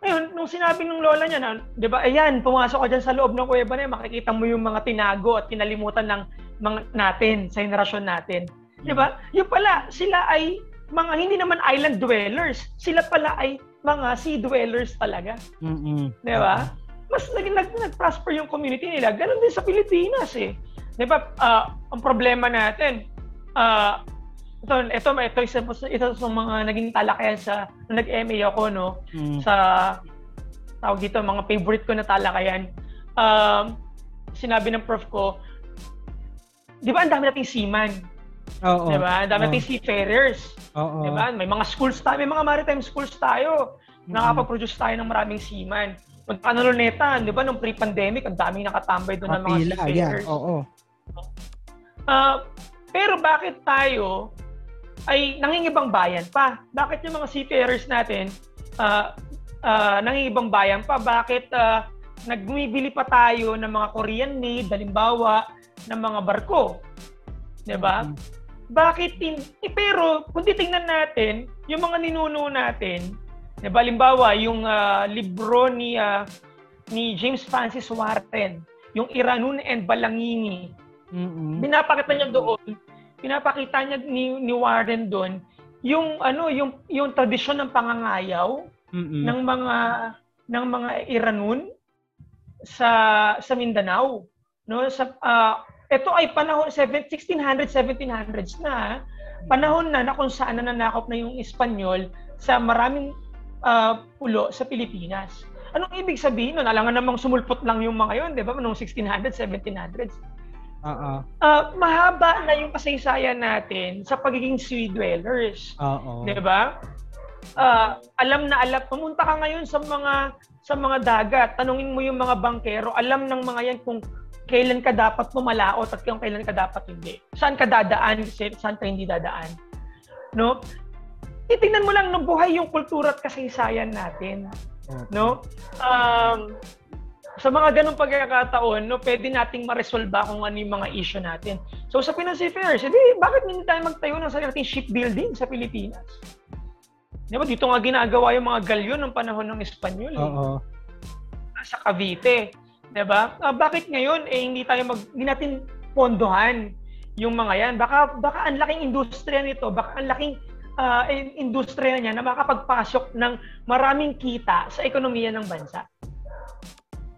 ngayon, nung sinabi ng lola niya na, di ba, ayan, pumasok ka dyan sa loob ng kuweba na yun, makikita mo yung mga tinago at kinalimutan ng mga natin, sa henerasyon natin. Di ba? Yung pala, sila ay mga hindi naman island dwellers. Sila pala ay mga sea dwellers talaga. Mm-hmm. Di ba? Mas nag, nag, nag-prosper yung community nila. Ganon din sa Pilipinas eh. Di ba? Uh, ang problema natin, uh, ito, ito, ito, isa, ito sa mga naging talakayan sa, nag-MA ako, no, mm. sa, tawag dito, mga favorite ko na talakayan. Um, sinabi ng prof ko, di ba ang dami nating seaman? Oo. Di ba? Ang dami nating seafarers. Oo. Di ba? May mga schools tayo, may mga maritime schools tayo. Mm-hmm. Nakapag-produce tayo ng maraming seaman. Na Luneta, di ba, nung pre-pandemic, ang daming nakatambay doon ng mga seafarers. Yeah. Oo. Uh, pero bakit tayo ay nangingibang bayan pa. Bakit yung mga seafarers natin uh, uh, nangingibang bayan pa? Bakit uh, nagbumibili pa tayo ng mga Korean made, halimbawa, ng mga barko? 'Di ba? Mm-hmm. Bakit in, eh, pero kung titingnan natin, yung mga ninuno natin, 'di ba, halimbawa, yung uh, libro ni uh, ni James Francis Warren, yung Iranun and Balangini. Mm-hmm. Binapakita niya doon pinapakita niya ni, ni Warren doon yung ano yung yung tradisyon ng pangangayaw mm-hmm. ng mga ng mga Iranun sa sa Mindanao no sa uh, ito ay panahon 1600 1700s na panahon na na kung saan nananakop na yung Espanyol sa maraming uh, pulo sa Pilipinas. Anong ibig sabihin nun? Alangan namang sumulpot lang yung mga yon, di ba? Noong 1600s, 1700s. Oo. Uh, mahaba na yung kasaysayan natin sa pagiging sea dwellers. Oo. 'Di ba? Uh, alam na alam, pumunta ka ngayon sa mga sa mga dagat, tanungin mo yung mga bankero, alam ng mga yan kung kailan ka dapat pumalaot at kung kailan ka dapat hindi. Saan ka dadaan, saan ka hindi dadaan. No? Titingnan mo lang ng buhay yung kultura at kasaysayan natin. No? Um, sa mga ganong pagkakataon, no, pwede nating ma-resolve kung ano yung mga issue natin. So sa Pinas Affairs, edi, bakit hindi tayo magtayo ng sarili nating shipbuilding sa Pilipinas? Di ba? Dito nga ginagawa yung mga galyon ng panahon ng Espanyol. Eh. Oo. Sa Cavite. Di ba? Ah, bakit ngayon, eh, hindi tayo mag, hindi natin pondohan yung mga yan. Baka, baka ang laking industriya nito, baka ang laking uh, industriya niya na makapagpasok ng maraming kita sa ekonomiya ng bansa.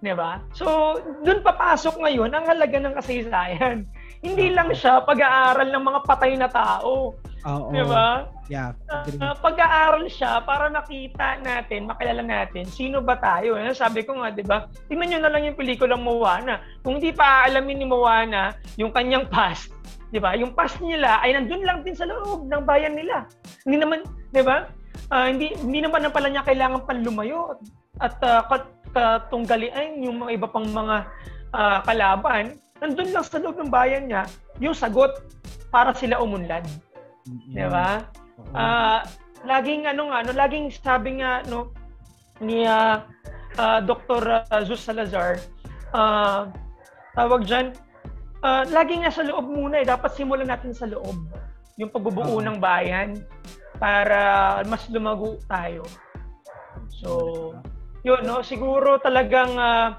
'di ba? So, doon papasok ngayon ang halaga ng kasaysayan. Hindi lang siya pag-aaral ng mga patay na tao. Oo. 'Di ba? Yeah. Uh, pag-aaral siya para makita natin, makilala natin sino ba tayo. Ano sabi ko nga, 'di ba? Tingnan niyo na lang yung pelikulang Moana. Kung hindi pa aalamin ni Moana yung kanyang past, 'di ba? Yung past nila ay nandun lang din sa loob ng bayan nila. Hindi naman, 'di ba? Uh, hindi hindi naman na pala niya kailangan pang lumayo at uh, katunggalian yung mga iba pang mga uh, kalaban, nandun lang sa loob ng bayan niya yung sagot para sila umunlad. Mm-hmm. Di ba? Uh, laging ano nga, no, laging sabi nga no ni uh, uh, Dr. Uh, Zuz Salazar, uh, tawag diyan, uh, laging nasa loob muna eh. Dapat simulan natin sa loob yung pagbubuo uh-huh. ng bayan para mas lumago tayo. So, yun, no? Siguro talagang uh,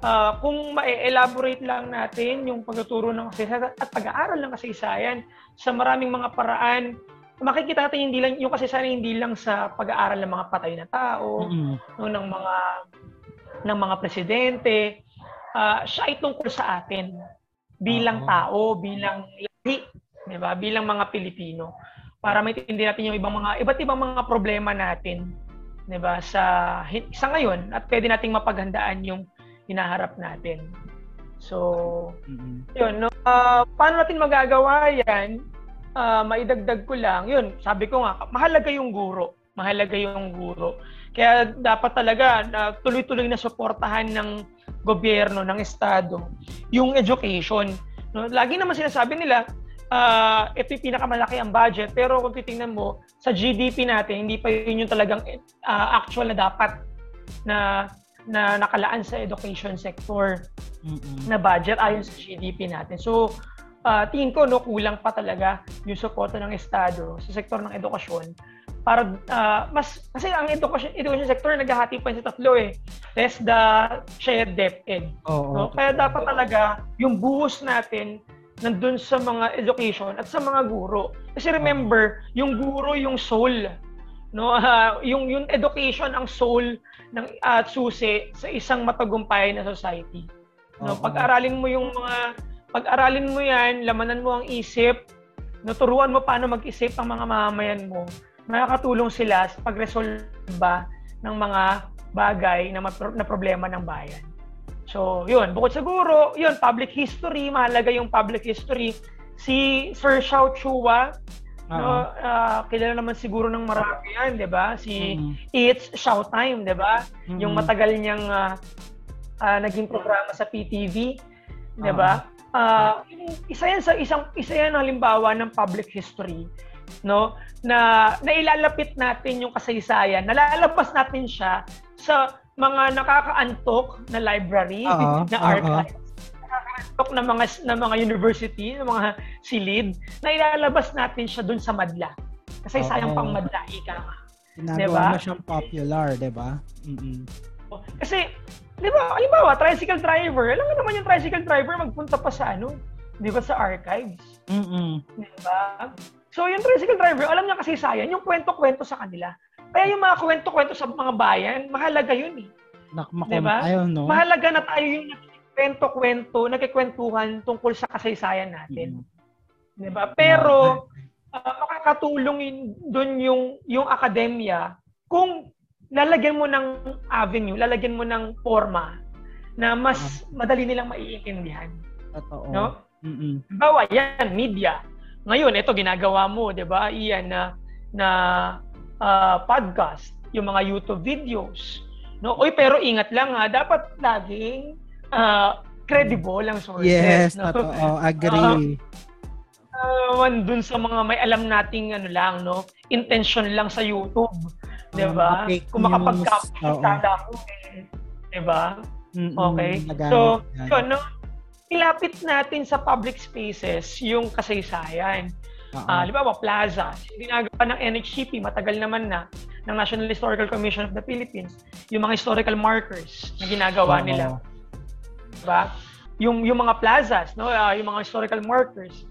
uh, kung ma-elaborate lang natin yung pagtuturo ng kasaysayan at pag-aaral ng kasaysayan sa maraming mga paraan, makikita natin hindi lang yung kasaysayan hindi lang sa pag-aaral ng mga patay na tao, mm-hmm. no, ng mga ng mga presidente, uh, siya ay tungkol sa atin bilang tao, bilang lahi, 'di ba? Bilang mga Pilipino para maintindihan natin yung ibang mga iba't ibang mga problema natin 'di ba sa sa ngayon at pwede nating mapaghandaan yung hinaharap natin. So, mm-hmm. yun, no? Uh, paano natin magagawa yan? Uh, maidagdag ko lang, yun, sabi ko nga, mahalaga yung guro. Mahalaga yung guro. Kaya dapat talaga na uh, tuloy-tuloy na suportahan ng gobyerno, ng estado, yung education. No? Lagi naman sinasabi nila, uh, ito yung pinakamalaki ang budget, pero kung titingnan mo, sa GDP natin, hindi pa yun yung talagang uh, actual na dapat na na nakalaan sa education sector Mm-mm. na budget ayon sa GDP natin. So, uh, tingin ko no kulang pa talaga yung suporta ng estado sa sektor ng edukasyon para uh, mas kasi ang education education sector naghahati pa sa tatlo eh. the shared DepEd. Oh, no? Kaya dapat talaga yung buhos natin nandun sa mga education at sa mga guro. Kasi remember, yung guro yung soul no uh, yung yung education ang soul ng uh, susi sa isang matagumpay na society no uh-huh. pag-aralin mo yung mga pag-aralin mo yan lamanan mo ang isip no turuan mo paano mag-isip ang mga mamamayan mo makakatulong sila sa pagresolba ng mga bagay na, na problema ng bayan so yun bukod sa guro yun public history mahalaga yung public history si Sir Xiao Chua No, uh, kilala naman siguro ng marami yan, 'di ba? Si mm-hmm. It's Showtime, 'di ba? Mm-hmm. Yung matagal niyang uh, uh, naging programa sa PTV, 'di ba? Uh, isa yan sa isang isa yan halimbawa ng public history no na nailalapit natin yung kasaysayan nalalabas natin siya sa mga nakakaantok na library uh-huh. na archive talk ng mga ng mga university, ng mga silid, na ilalabas natin siya dun sa madla. Kasi Oo. sayang pang madla, ika nga. Ginagawa diba? mo siyang popular, di ba? Kasi, di ba, halimbawa, tricycle driver, alam mo naman yung tricycle driver magpunta pa sa ano, di ba, sa archives. Mm-mm. Di ba? So, yung tricycle driver, alam niya kasi sayang, yung kwento-kwento sa kanila. Kaya yung mga kwento-kwento sa mga bayan, mahalaga yun eh. Nak- diba? Ayaw, no? Mahalaga na tayo yung kwento-kwento, nagkikwentuhan tungkol sa kasaysayan natin. Mm-hmm. 'Di ba? Pero uh, makakatulong doon yung yung akademya kung lalagyan mo ng avenue, lalagyan mo ng forma na mas uh-huh. madali nilang maiintindihan. Totoo. No? Mm-mm. Bawa yan, media. Ngayon, ito ginagawa mo, 'di ba? Iyan na na uh, podcast, yung mga YouTube videos. No? Oy, pero ingat lang ha, dapat laging uh, credible ang sources. Yes, no? totoo. Agree. Uh, uh, dun sa mga may alam nating ano lang, no? Intention lang sa YouTube. 'Di ba? Kung makapag-capture ka lang, eh, 'di ba? Okay. So, yun, no? Ilapit natin sa public spaces yung kasaysayan. Uh-huh. Uh, halimbawa, plaza. Ginagawa ng NHCP, matagal naman na, ng National Historical Commission of the Philippines, yung mga historical markers na ginagawa uh-huh. nila ba? Yung yung mga plazas, no, uh, yung mga historical markers.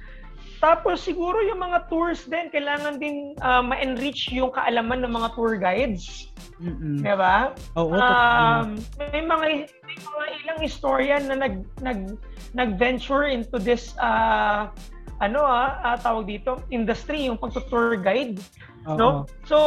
Tapos siguro yung mga tours din, kailangan din uh, ma-enrich yung kaalaman ng mga tour guides. Mm-mm. Di ba? Oo, um, may mga may mga ilang historian na nag nag nag-venture into this uh, ano ah, uh, tawag dito, industry, yung pagtutour guide. Uh-oh. No? So,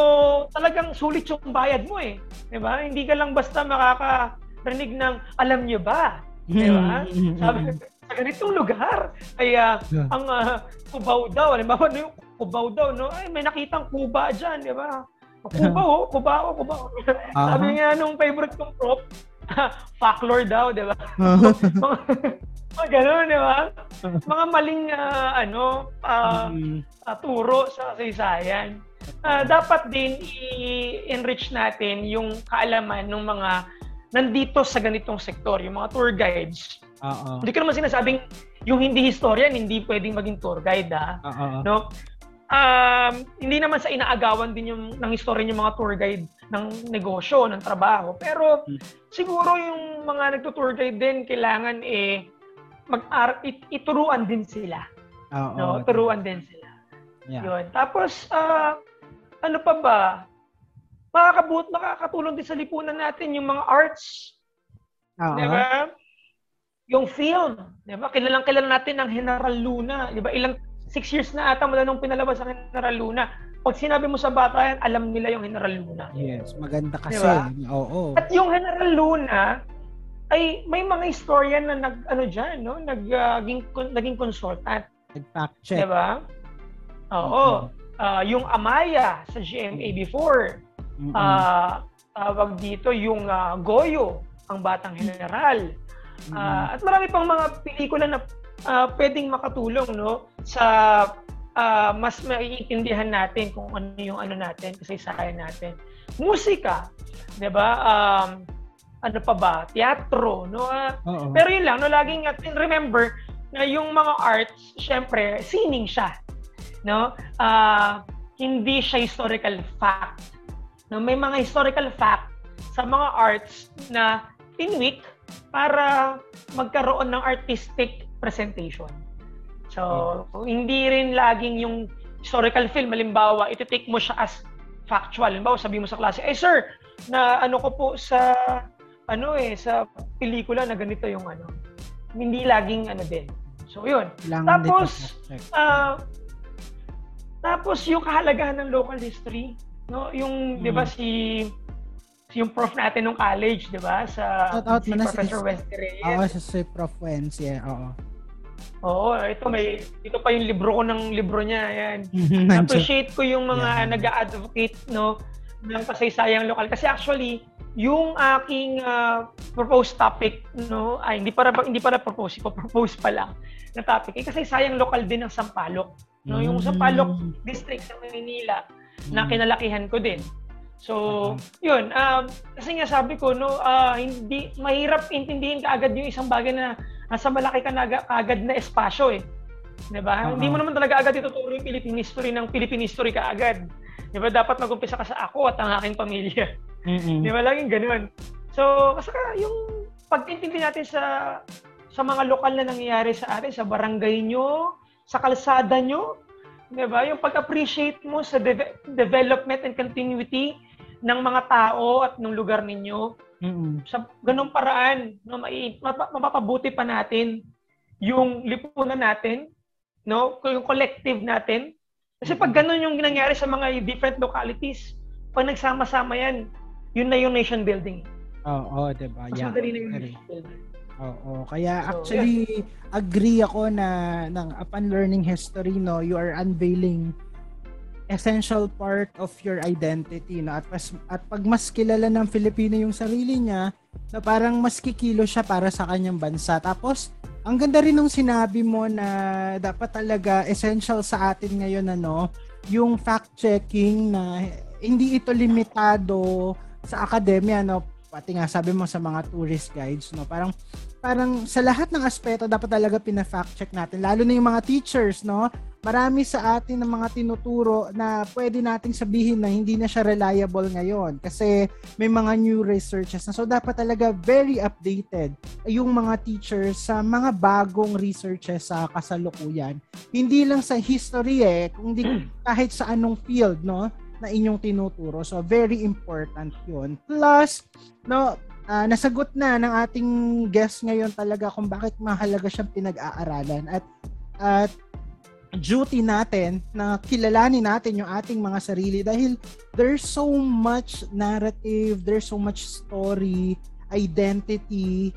talagang sulit yung bayad mo eh. 'Di ba? Hindi ka lang basta makakarinig ng alam niyo ba? Di ba? Sabi, sa ganitong lugar, ay uh, yeah. ang uh, kubaw daw, halimbawa, ano yung kubaw daw, no? Ay, may nakitang kuba dyan, di ba? Kuba ho, kuba ho. Uh-huh. Sabi nga nung favorite kong prop, folklore daw, di ba? mga, mga ganun, di ba? Mga maling, uh, ano, uh, uh, turo sa kasaysayan. Uh, dapat din i-enrich natin yung kaalaman ng mga nandito sa ganitong sektor, yung mga tour guides. Oo. Hindi ko naman sinasabing yung hindi historian hindi pwedeng maging tour guide ah. Oo. No? Um, hindi naman sa inaagawan din yung ng historian yung mga tour guide ng negosyo, ng trabaho. Pero hmm. siguro yung mga nagto-tour guide din kailangan eh mag it, ituruan din sila. Oo. No, turuan din sila. Yeah. Yun. Tapos uh, ano pa ba? makakabut, makakatulong din sa lipunan natin yung mga arts. Uh-huh. Di ba? Yung film. Di ba? Kilalang kilala natin ang General Luna. Di ba? Ilang, six years na ata mula nung pinalabas ang General Luna. Pag sinabi mo sa bata yan, alam nila yung General Luna. Yes, maganda kasi. Diba? Oo. At yung General Luna, ay may mga historian na nag ano diyan no naging uh, naging consultant nag-fact check 'di ba oo mm-hmm. uh, yung Amaya sa GMA before mm-hmm. uh, tawag dito yung uh, Goyo ang Batang General mm-hmm. uh, at marami pang mga pelikula na uh, pwedeng makatulong no sa uh, mas maiintindihan natin kung ano yung ano natin kasaysayan natin musika 'di ba um, ano pa ba, teatro, no? Uh, pero yun lang, no, laging remember na yung mga arts, syempre, sining siya. No? Uh, hindi siya historical fact. No, may mga historical fact sa mga arts na tinwik para magkaroon ng artistic presentation. So, hmm. hindi rin laging yung historical film, halimbawa, iti-take mo siya as factual. Halimbawa, sabi mo sa klase, eh sir, na ano ko po sa ano eh, sa pelikula na ganito yung ano. Hindi laging ano din. So, yun. Lang tapos, uh, tapos yung kahalagahan ng local history, no? Yung, mm. 'di ba si si yung prof natin nung college, 'di ba? Sa Shout out si Professor si, Westy Reyes. Oo, sa si Prof Wens, yeah, oo. Oo, ito may ito pa yung libro ko ng libro niya, ayan. Appreciate ko yung mga yeah. nag-advocate no ng kasaysayang lokal kasi actually yung aking uh, proposed topic no ay hindi para hindi para propose ko propose pa lang na topic eh, kasi sayang lokal din ng Sampaloc no yung mm. Sampaloc district sa Manila na mm. kinalakihan ko din so yun um, kasi nga sabi ko no uh, hindi mahirap intindihin kaagad yung isang bagay na nasa malaki ka na agad na espasyo eh 'di ba uh-huh. hindi mo naman talaga agad ituturo yung Philippine history ng Philippine history kaagad 'di ba dapat mag-umpisa ka sa ako at ang aking pamilya Mm-hmm. Di ba? Laging ganun. So, kasi yung pag-intindi natin sa sa mga lokal na nangyayari sa atin, sa barangay nyo, sa kalsada nyo, di ba? Yung pag-appreciate mo sa de- development and continuity ng mga tao at ng lugar ninyo. Mm-hmm. Sa ganung paraan, no, mai- mapapabuti pa natin yung lipunan natin, no? Yung collective natin. Kasi pag ganun yung nangyari sa mga different localities, pag nagsama-sama yan, yun na yung nation building. Oo, oh, oh, diba? Mas yeah. madali na yung nation building. Oo, kaya so, actually yeah. agree ako na ng upon learning history no, you are unveiling essential part of your identity no? At mas, at pag mas kilala ng Filipino yung sarili niya na parang mas kikilo siya para sa kanyang bansa. Tapos ang ganda rin ng sinabi mo na dapat talaga essential sa atin ngayon ano yung fact checking na hindi ito limitado sa akademya no? Pati nga sabi mo sa mga tourist guides no? Parang parang sa lahat ng aspeto dapat talaga pina-fact check natin. Lalo na yung mga teachers no marami sa atin ng mga tinuturo na pwede nating sabihin na hindi na siya reliable ngayon kasi may mga new researches na so dapat talaga very updated yung mga teachers sa mga bagong researches sa kasalukuyan hindi lang sa history eh kundi kahit sa anong field no na inyong tinuturo. So very important 'yun. Plus no uh, nasagot na ng ating guest ngayon talaga kung bakit mahalaga siyang pinag-aaralan at at duty natin na kilalanin natin yung ating mga sarili dahil there's so much narrative, there's so much story, identity,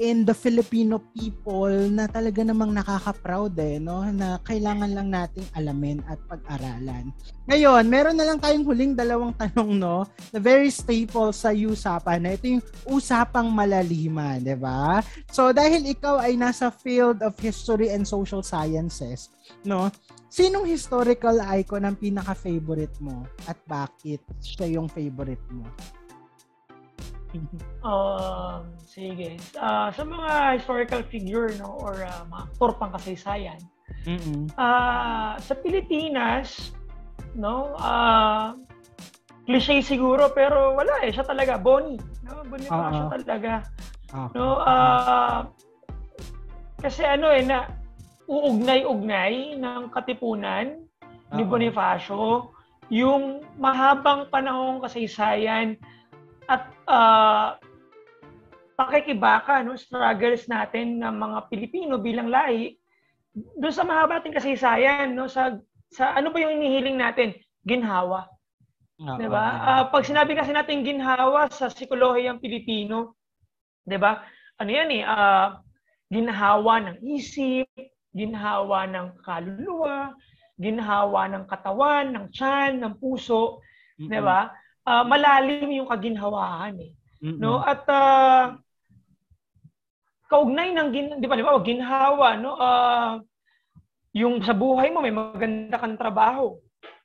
in the Filipino people na talaga namang nakaka-proud eh, no? Na kailangan lang nating alamin at pag-aralan. Ngayon, meron na lang tayong huling dalawang tanong, no? Na very staple sa usapan na ito yung usapang malaliman, di ba? So, dahil ikaw ay nasa field of history and social sciences, no? Sinong historical icon ang pinaka-favorite mo at bakit siya yung favorite mo? Um, sige. Uh, sa mga historical figure no or uh, mga aktor pang kasaysayan. Mm-hmm. Uh, sa Pilipinas, no, uh, cliche siguro pero wala eh siya talaga Bonnie no Bonnie uh-huh. siya talaga uh-huh. no uh, kasi ano eh na uugnay-ugnay ng katipunan uh-huh. ni Bonifacio yung mahabang panahong kasaysayan uh, pakikibaka, no, struggles natin ng mga Pilipino bilang lahi, doon sa mahaba nating kasaysayan, no, sa, sa ano ba yung inihiling natin? Ginhawa. Oh, 'Di ba? Uh, pag sinabi kasi natin ginhawa sa psikolohiyang Pilipino, 'Di ba? Ano yan eh, uh, ginhawa ng isip, ginhawa ng kaluluwa, ginhawa ng katawan, ng tiyan, ng puso, mm-hmm. 'di ba? Uh, malalim yung kaginhawahan eh. Mm-hmm. No? At uh, kaugnay ng gin, 'di ba, di ba, ginhawa, no? Uh, yung sa buhay mo may maganda kang trabaho.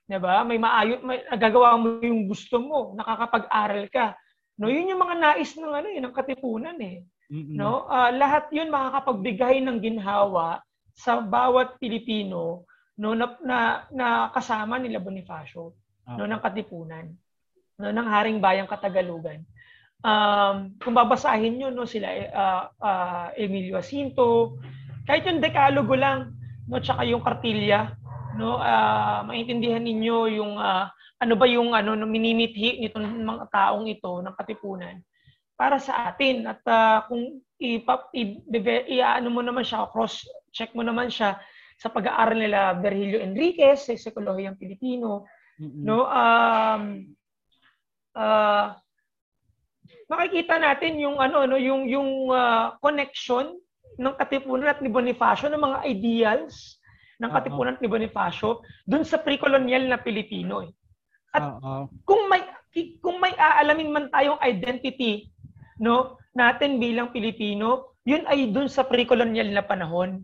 'Di ba? May maayos, may nagagawa mo yung gusto mo, nakakapag-aral ka. No, yun yung mga nais ng ano eh, ng katipunan eh. Mm-hmm. No? Uh, lahat 'yun makakapagbigay ng ginhawa sa bawat Pilipino no na, na, na kasama nila Bonifacio okay. no ng katipunan no ng Haring Bayang Katagalugan. Um, kung babasahin niyo no sila uh, uh, Emilio Jacinto, kahit yung dekalogo lang no tsaka yung kartilya no uh, maintindihan ninyo yung uh, ano ba yung ano no minimithi nitong mga taong ito ng katipunan para sa atin at uh, kung ipap i, i, ano mo naman siya cross check mo naman siya sa pag-aaral nila Virgilio Enriquez sa Psikolohiyang Pilipino mm-hmm. no um uh, makikita natin yung ano no yung yung uh, connection ng katipunan at ni Bonifacio ng mga ideals ng katipunan uh-huh. ni Bonifacio dun sa pre-colonial na Pilipino. Eh. At uh-huh. kung may kung may aalamin man tayong identity no natin bilang Pilipino, yun ay dun sa pre-colonial na panahon.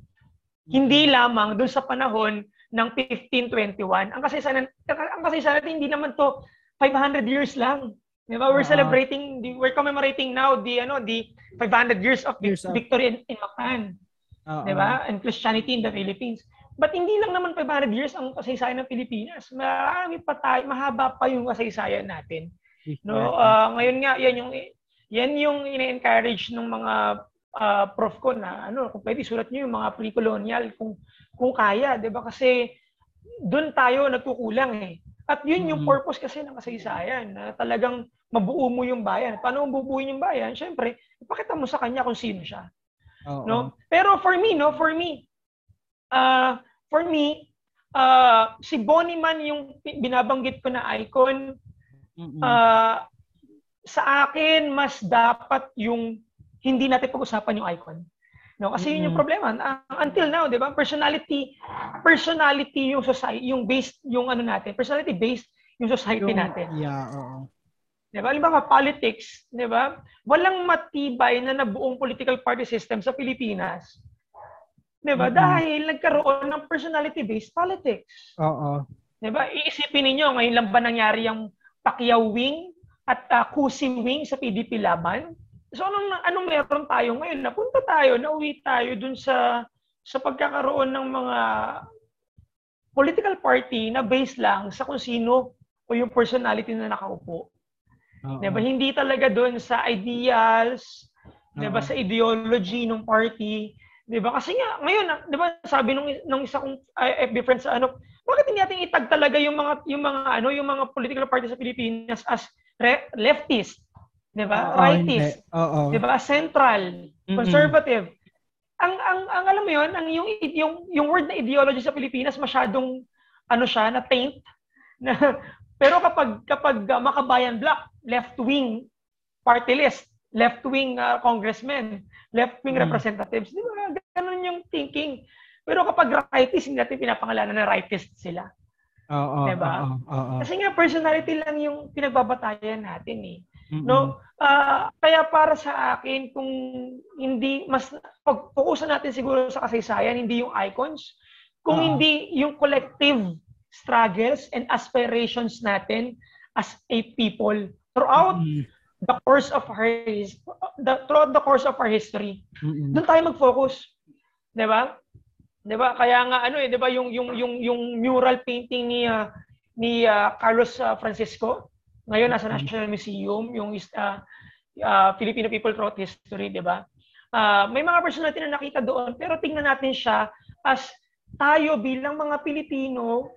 Hindi mm-hmm. lamang dun sa panahon ng 1521. Ang kasaysayan ang kasaysayan natin hindi naman to 500 years lang. Di ba? We're uh-huh. celebrating, we're commemorating now the ano the 500 years of years victory in, in Mactan. Uh-huh. Di ba? And Christianity in the Philippines. But hindi lang naman 500 years ang kasaysayan ng Pilipinas. Marami pa tayo, mahaba pa yung kasaysayan natin. No, uh, ngayon nga yan yung yan yung ine-encourage ng mga uh, prof ko na ano, kung pwede sulat niyo yung mga pre-colonial kung kung kaya, 'di ba? Kasi doon tayo nagkukulang eh. At yun yung mm-hmm. purpose kasi ng kasaysayan na talagang mabuo mo yung bayan. Paano mo bubuuin yung bayan? Siyempre, ipakita mo sa kanya kung sino siya. Oh, no? Pero for me, no, for me, uh, for me, uh, si Bonnie man yung binabanggit ko na icon, uh, sa akin, mas dapat yung hindi natin pag-usapan yung icon. No, kasi yun yung problema. Uh, until now, 'di ba? Personality personality yung society, yung based yung ano natin, personality based yung society yung, natin. Yeah, oo. 'Di ba? Halimbawa, politics, 'di ba? Walang matibay na nabuong political party system sa Pilipinas 'Di ba? Mm-hmm. Dahil nagkaroon ng personality-based politics. Oo. 'Di ba? Iisipin niyo ngayon lang ba nangyari yung Pacquiao wing at uh, Cusi wing sa PDP laban? So anong anong meron tayo ngayon? Napunta tayo, nauwi tayo dun sa sa pagkakaroon ng mga political party na based lang sa kung sino o yung personality na nakaupo. Uh-huh. 'Di ba? Hindi talaga doon sa ideals, uh-huh. 'di ba, sa ideology ng party, 'Di ba? Kasi nga ngayon, 'di ba, sabi nung nung isa kong uh, FB friend sa ano, bakit hindi natin itag talaga yung mga yung mga ano, yung mga political parties sa Pilipinas as re- leftist, 'di ba? Rightist, Oo. 'di ba? Central, conservative. Mm-hmm. Ang ang ang alam mo 'yon, ang yung yung yung word na ideology sa Pilipinas masyadong ano siya na taint na pero kapag kapag uh, makabayan block, left wing party list, left wing uh, congressmen, left wing mm. representatives, di ba? Ganun yung thinking. Pero kapag rightist, hindi natin pinapangalanan na rightist sila. Oo. Diba? Oo, oo. Kasi nga personality lang yung pinagbabatayan natin eh. Mm-hmm. No? Uh, kaya para sa akin kung hindi mas pag-focusan natin siguro sa kasaysayan, hindi yung icons, kung uh-huh. hindi yung collective struggles and aspirations natin as a people throughout mm-hmm the course of our the throughout the course of our history. Mm-hmm. Doon tayo mag-focus. 'Di ba? 'Di ba? Kaya nga ano eh, 'di ba yung yung yung yung mural painting ni uh, ni uh, Carlos uh, Francisco ngayon nasa National Museum yung uh, uh, Filipino people throughout history, 'di ba? Uh, may mga personality na nakita doon pero tingnan natin siya as tayo bilang mga Pilipino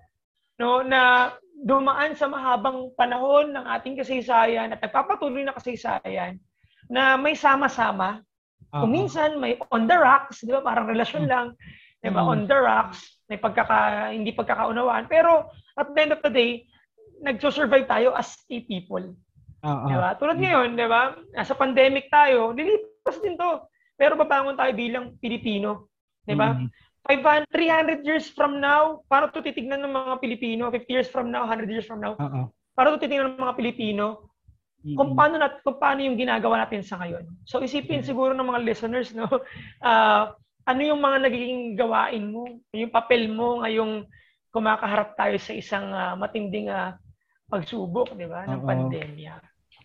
no na dumaan sa mahabang panahon ng ating kasaysayan at nagpapatuloy na kasaysayan na may sama-sama. Uh-huh. Kung minsan may on the rocks, di ba? Parang relasyon lang. Di ba? Uh-huh. On the rocks, may pagkaka, hindi pagkakaunawaan. Pero at the end of the day, nagso-survive tayo as a people. Uh-huh. Di ba? Tulad ngayon, di ba? Nasa pandemic tayo, lilipat purpose din to. Pero babangon tayo bilang Pilipino. Di ba? Mm-hmm. 500, 300 years from now, para to titignan ng mga Pilipino, 50 years from now, 100 years from now, uh-uh. para to titignan ng mga Pilipino, mm-hmm. kung paano nat kung paano yung ginagawa natin sa ngayon. So isipin mm-hmm. siguro ng mga listeners no, uh, ano yung mga nagiging gawain mo, yung papel mo ngayong kumakaharap tayo sa isang uh, matinding uh, pagsubok, 'di ba, ng pandemya.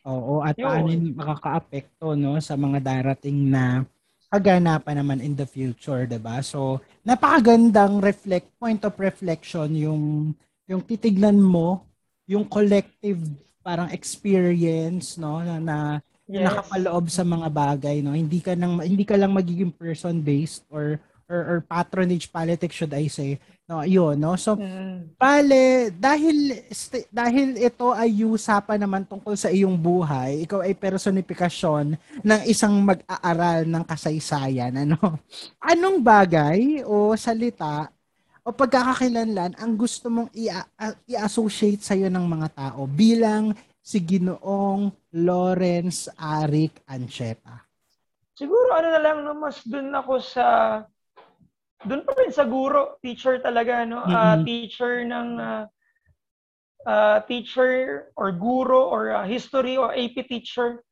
Oo, at Yun. paano makakaapekto no sa mga darating na kaganapan naman in the future, 'di ba? So, napakagandang reflect point of reflection yung yung titignan mo yung collective parang experience no na, na yes. nakapaloob sa mga bagay no hindi ka nang hindi ka lang magiging person based or or, or patronage politics should I say no yun no? So bale dahil st- dahil ito ay usapan naman tungkol sa iyong buhay ikaw ay personifikasyon ng isang mag-aaral ng kasaysayan ano? Anong bagay o salita o pagkakakilanlan ang gusto mong i-associate sa iyo ng mga tao bilang si Ginoong Lawrence Arik Ancheta? Siguro ano na lang no, mas doon ako sa doon pa rin sa guro, teacher talaga no, mm-hmm. uh, teacher ng uh, uh, teacher or guro or uh, history or AP teacher,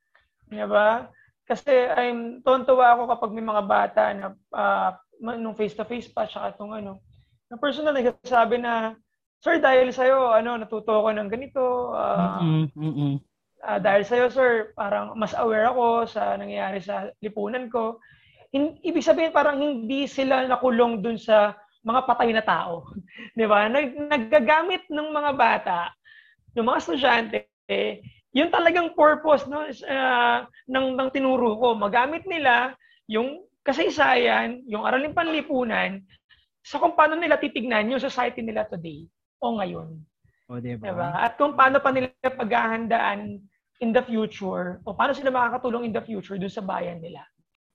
'di ba? Kasi I'm tontuwa ako kapag may mga bata na uh, nung face to face pa tsaka tong ano, na personal nagsasabi na Sir, dahil sa'yo, ano, natuto ako ng ganito. Uh, mm-hmm. Uh, dahil sa'yo, sir, parang mas aware ako sa nangyayari sa lipunan ko. In, ibig sabihin, parang hindi sila nakulong dun sa mga patay na tao. Di ba? Nag, naggagamit ng mga bata, ng mga estudyante, eh, yun talagang purpose no, uh, ng, ng tinuro ko. Magamit nila yung kasaysayan, yung aralin panlipunan, sa kung paano nila titignan yung society nila today o ngayon. O, diba? diba? At kung paano pa nila paghahandaan in the future o paano sila makakatulong in the future dun sa bayan nila.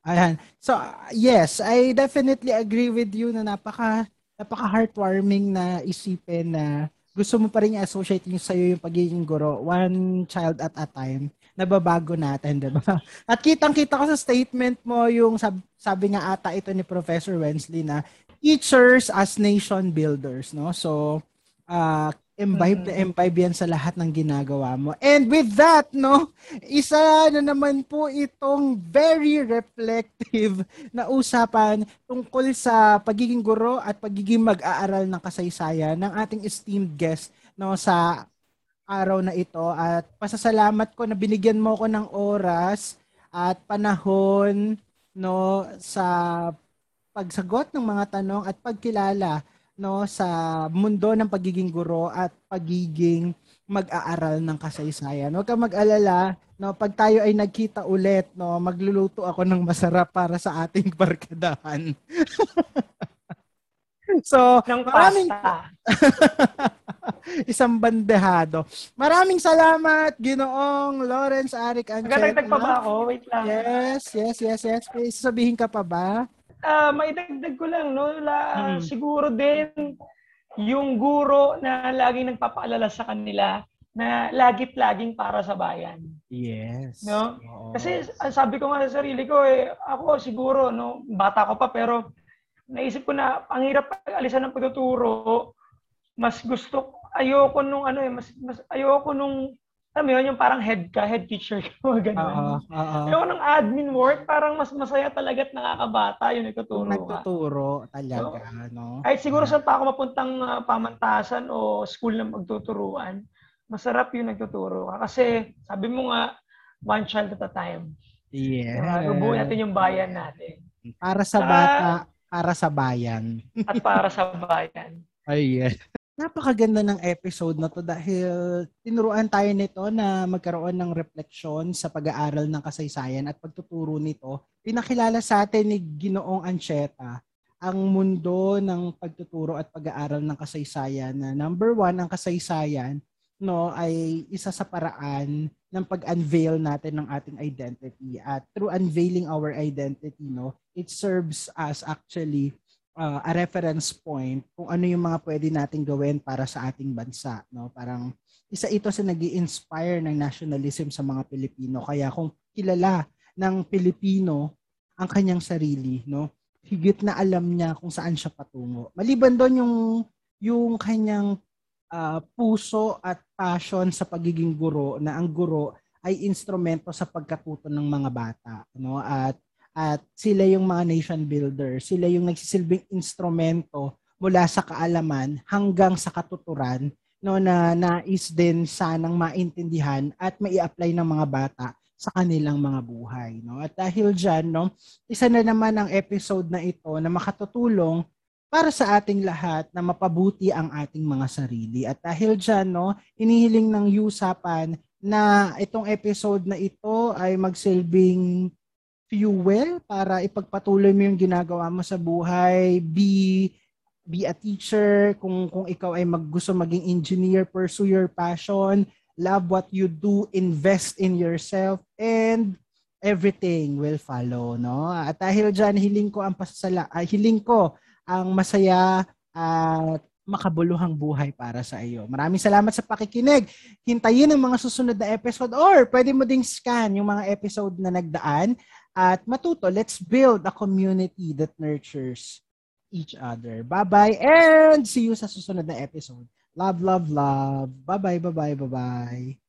Ayan. So, yes, I definitely agree with you na napaka napaka heartwarming na isipin na gusto mo pa rin i-associate yung sa'yo yung pagiging guro, one child at a time, nababago natin, di ba? At kitang-kita ko sa statement mo yung sab- sabi nga ata ito ni Professor Wensley na teachers as nation builders, no? So, uh, imbibe na imbibe yan sa lahat ng ginagawa mo. And with that, no, isa na naman po itong very reflective na usapan tungkol sa pagiging guro at pagiging mag-aaral ng kasaysayan ng ating esteemed guest no sa araw na ito at pasasalamat ko na binigyan mo ko ng oras at panahon no sa pagsagot ng mga tanong at pagkilala no sa mundo ng pagiging guro at pagiging mag-aaral ng kasaysayan. Huwag kang mag-alala, no, pag tayo ay nagkita ulit, no, magluluto ako ng masarap para sa ating barkadahan. so, ng maraming isang bandehado. Maraming salamat, Ginoong Lawrence Arik Ancheta. Magdadagdag pa ba ako? Wait lang. Yes, yes, yes, yes. Please, sabihin ka pa ba? Uh, maidagdag ko lang, no? La, hmm. Siguro din yung guro na laging nagpapaalala sa kanila na lagit laging para sa bayan. Yes. No? Oo. Kasi sabi ko nga sa sarili ko eh ako siguro no bata ko pa pero naisip ko na ang hirap alisan ng pagtuturo. Mas gusto ayoko nung ano eh mas, mas ayoko nung alam mo yun, yung parang head ka, head teacher ka, mga ganun. Oo, oo. Yung ng admin work, parang mas masaya talaga at nakakabata yung nagtuturo ka. Nagtuturo talaga, so, no? Kahit siguro saan pa ako mapuntang uh, pamantasan o school na magtuturuan, masarap yung nagtuturo ka. Kasi, sabi mo nga, one child at a time. Yeah. Diba? Bubuo natin yung bayan natin. Para sa bata, para sa bayan. at para sa bayan. Ay, yes napakaganda ng episode na to dahil tinuruan tayo nito na magkaroon ng refleksyon sa pag-aaral ng kasaysayan at pagtuturo nito. Pinakilala sa atin ni Ginoong Ancheta ang mundo ng pagtuturo at pag-aaral ng kasaysayan na number one, ang kasaysayan no, ay isa sa paraan ng pag-unveil natin ng ating identity. At through unveiling our identity, no, it serves us actually uh, a reference point kung ano yung mga pwede nating gawin para sa ating bansa. No? Parang isa ito sa nag inspire ng nationalism sa mga Pilipino. Kaya kung kilala ng Pilipino ang kanyang sarili, no? Higit na alam niya kung saan siya patungo. Maliban doon yung yung kanyang uh, puso at passion sa pagiging guro na ang guro ay instrumento sa pagkatuto ng mga bata, no? At at sila yung mga nation builder, sila yung nagsisilbing instrumento mula sa kaalaman hanggang sa katuturan no na nais din sanang maintindihan at mai-apply ng mga bata sa kanilang mga buhay no? At dahil diyan no isa na naman ang episode na ito na makatutulong para sa ating lahat na mapabuti ang ating mga sarili. At dahil diyan no hinihiling ng usapan na itong episode na ito ay magsilbing fuel para ipagpatuloy mo yung ginagawa mo sa buhay be be a teacher, kung kung ikaw ay maggusto maging engineer, pursue your passion, love what you do, invest in yourself and everything will follow, no? At dahil diyan hiling ko ang pasasala, uh, hiling ko ang masaya at makabuluhang buhay para sa iyo. Maraming salamat sa pakikinig. Hintayin ang mga susunod na episode or pwede mo ding scan yung mga episode na nagdaan at matuto. Let's build a community that nurtures each other. Bye-bye and see you sa susunod na episode. Love, love, love. Bye-bye, bye-bye, bye-bye.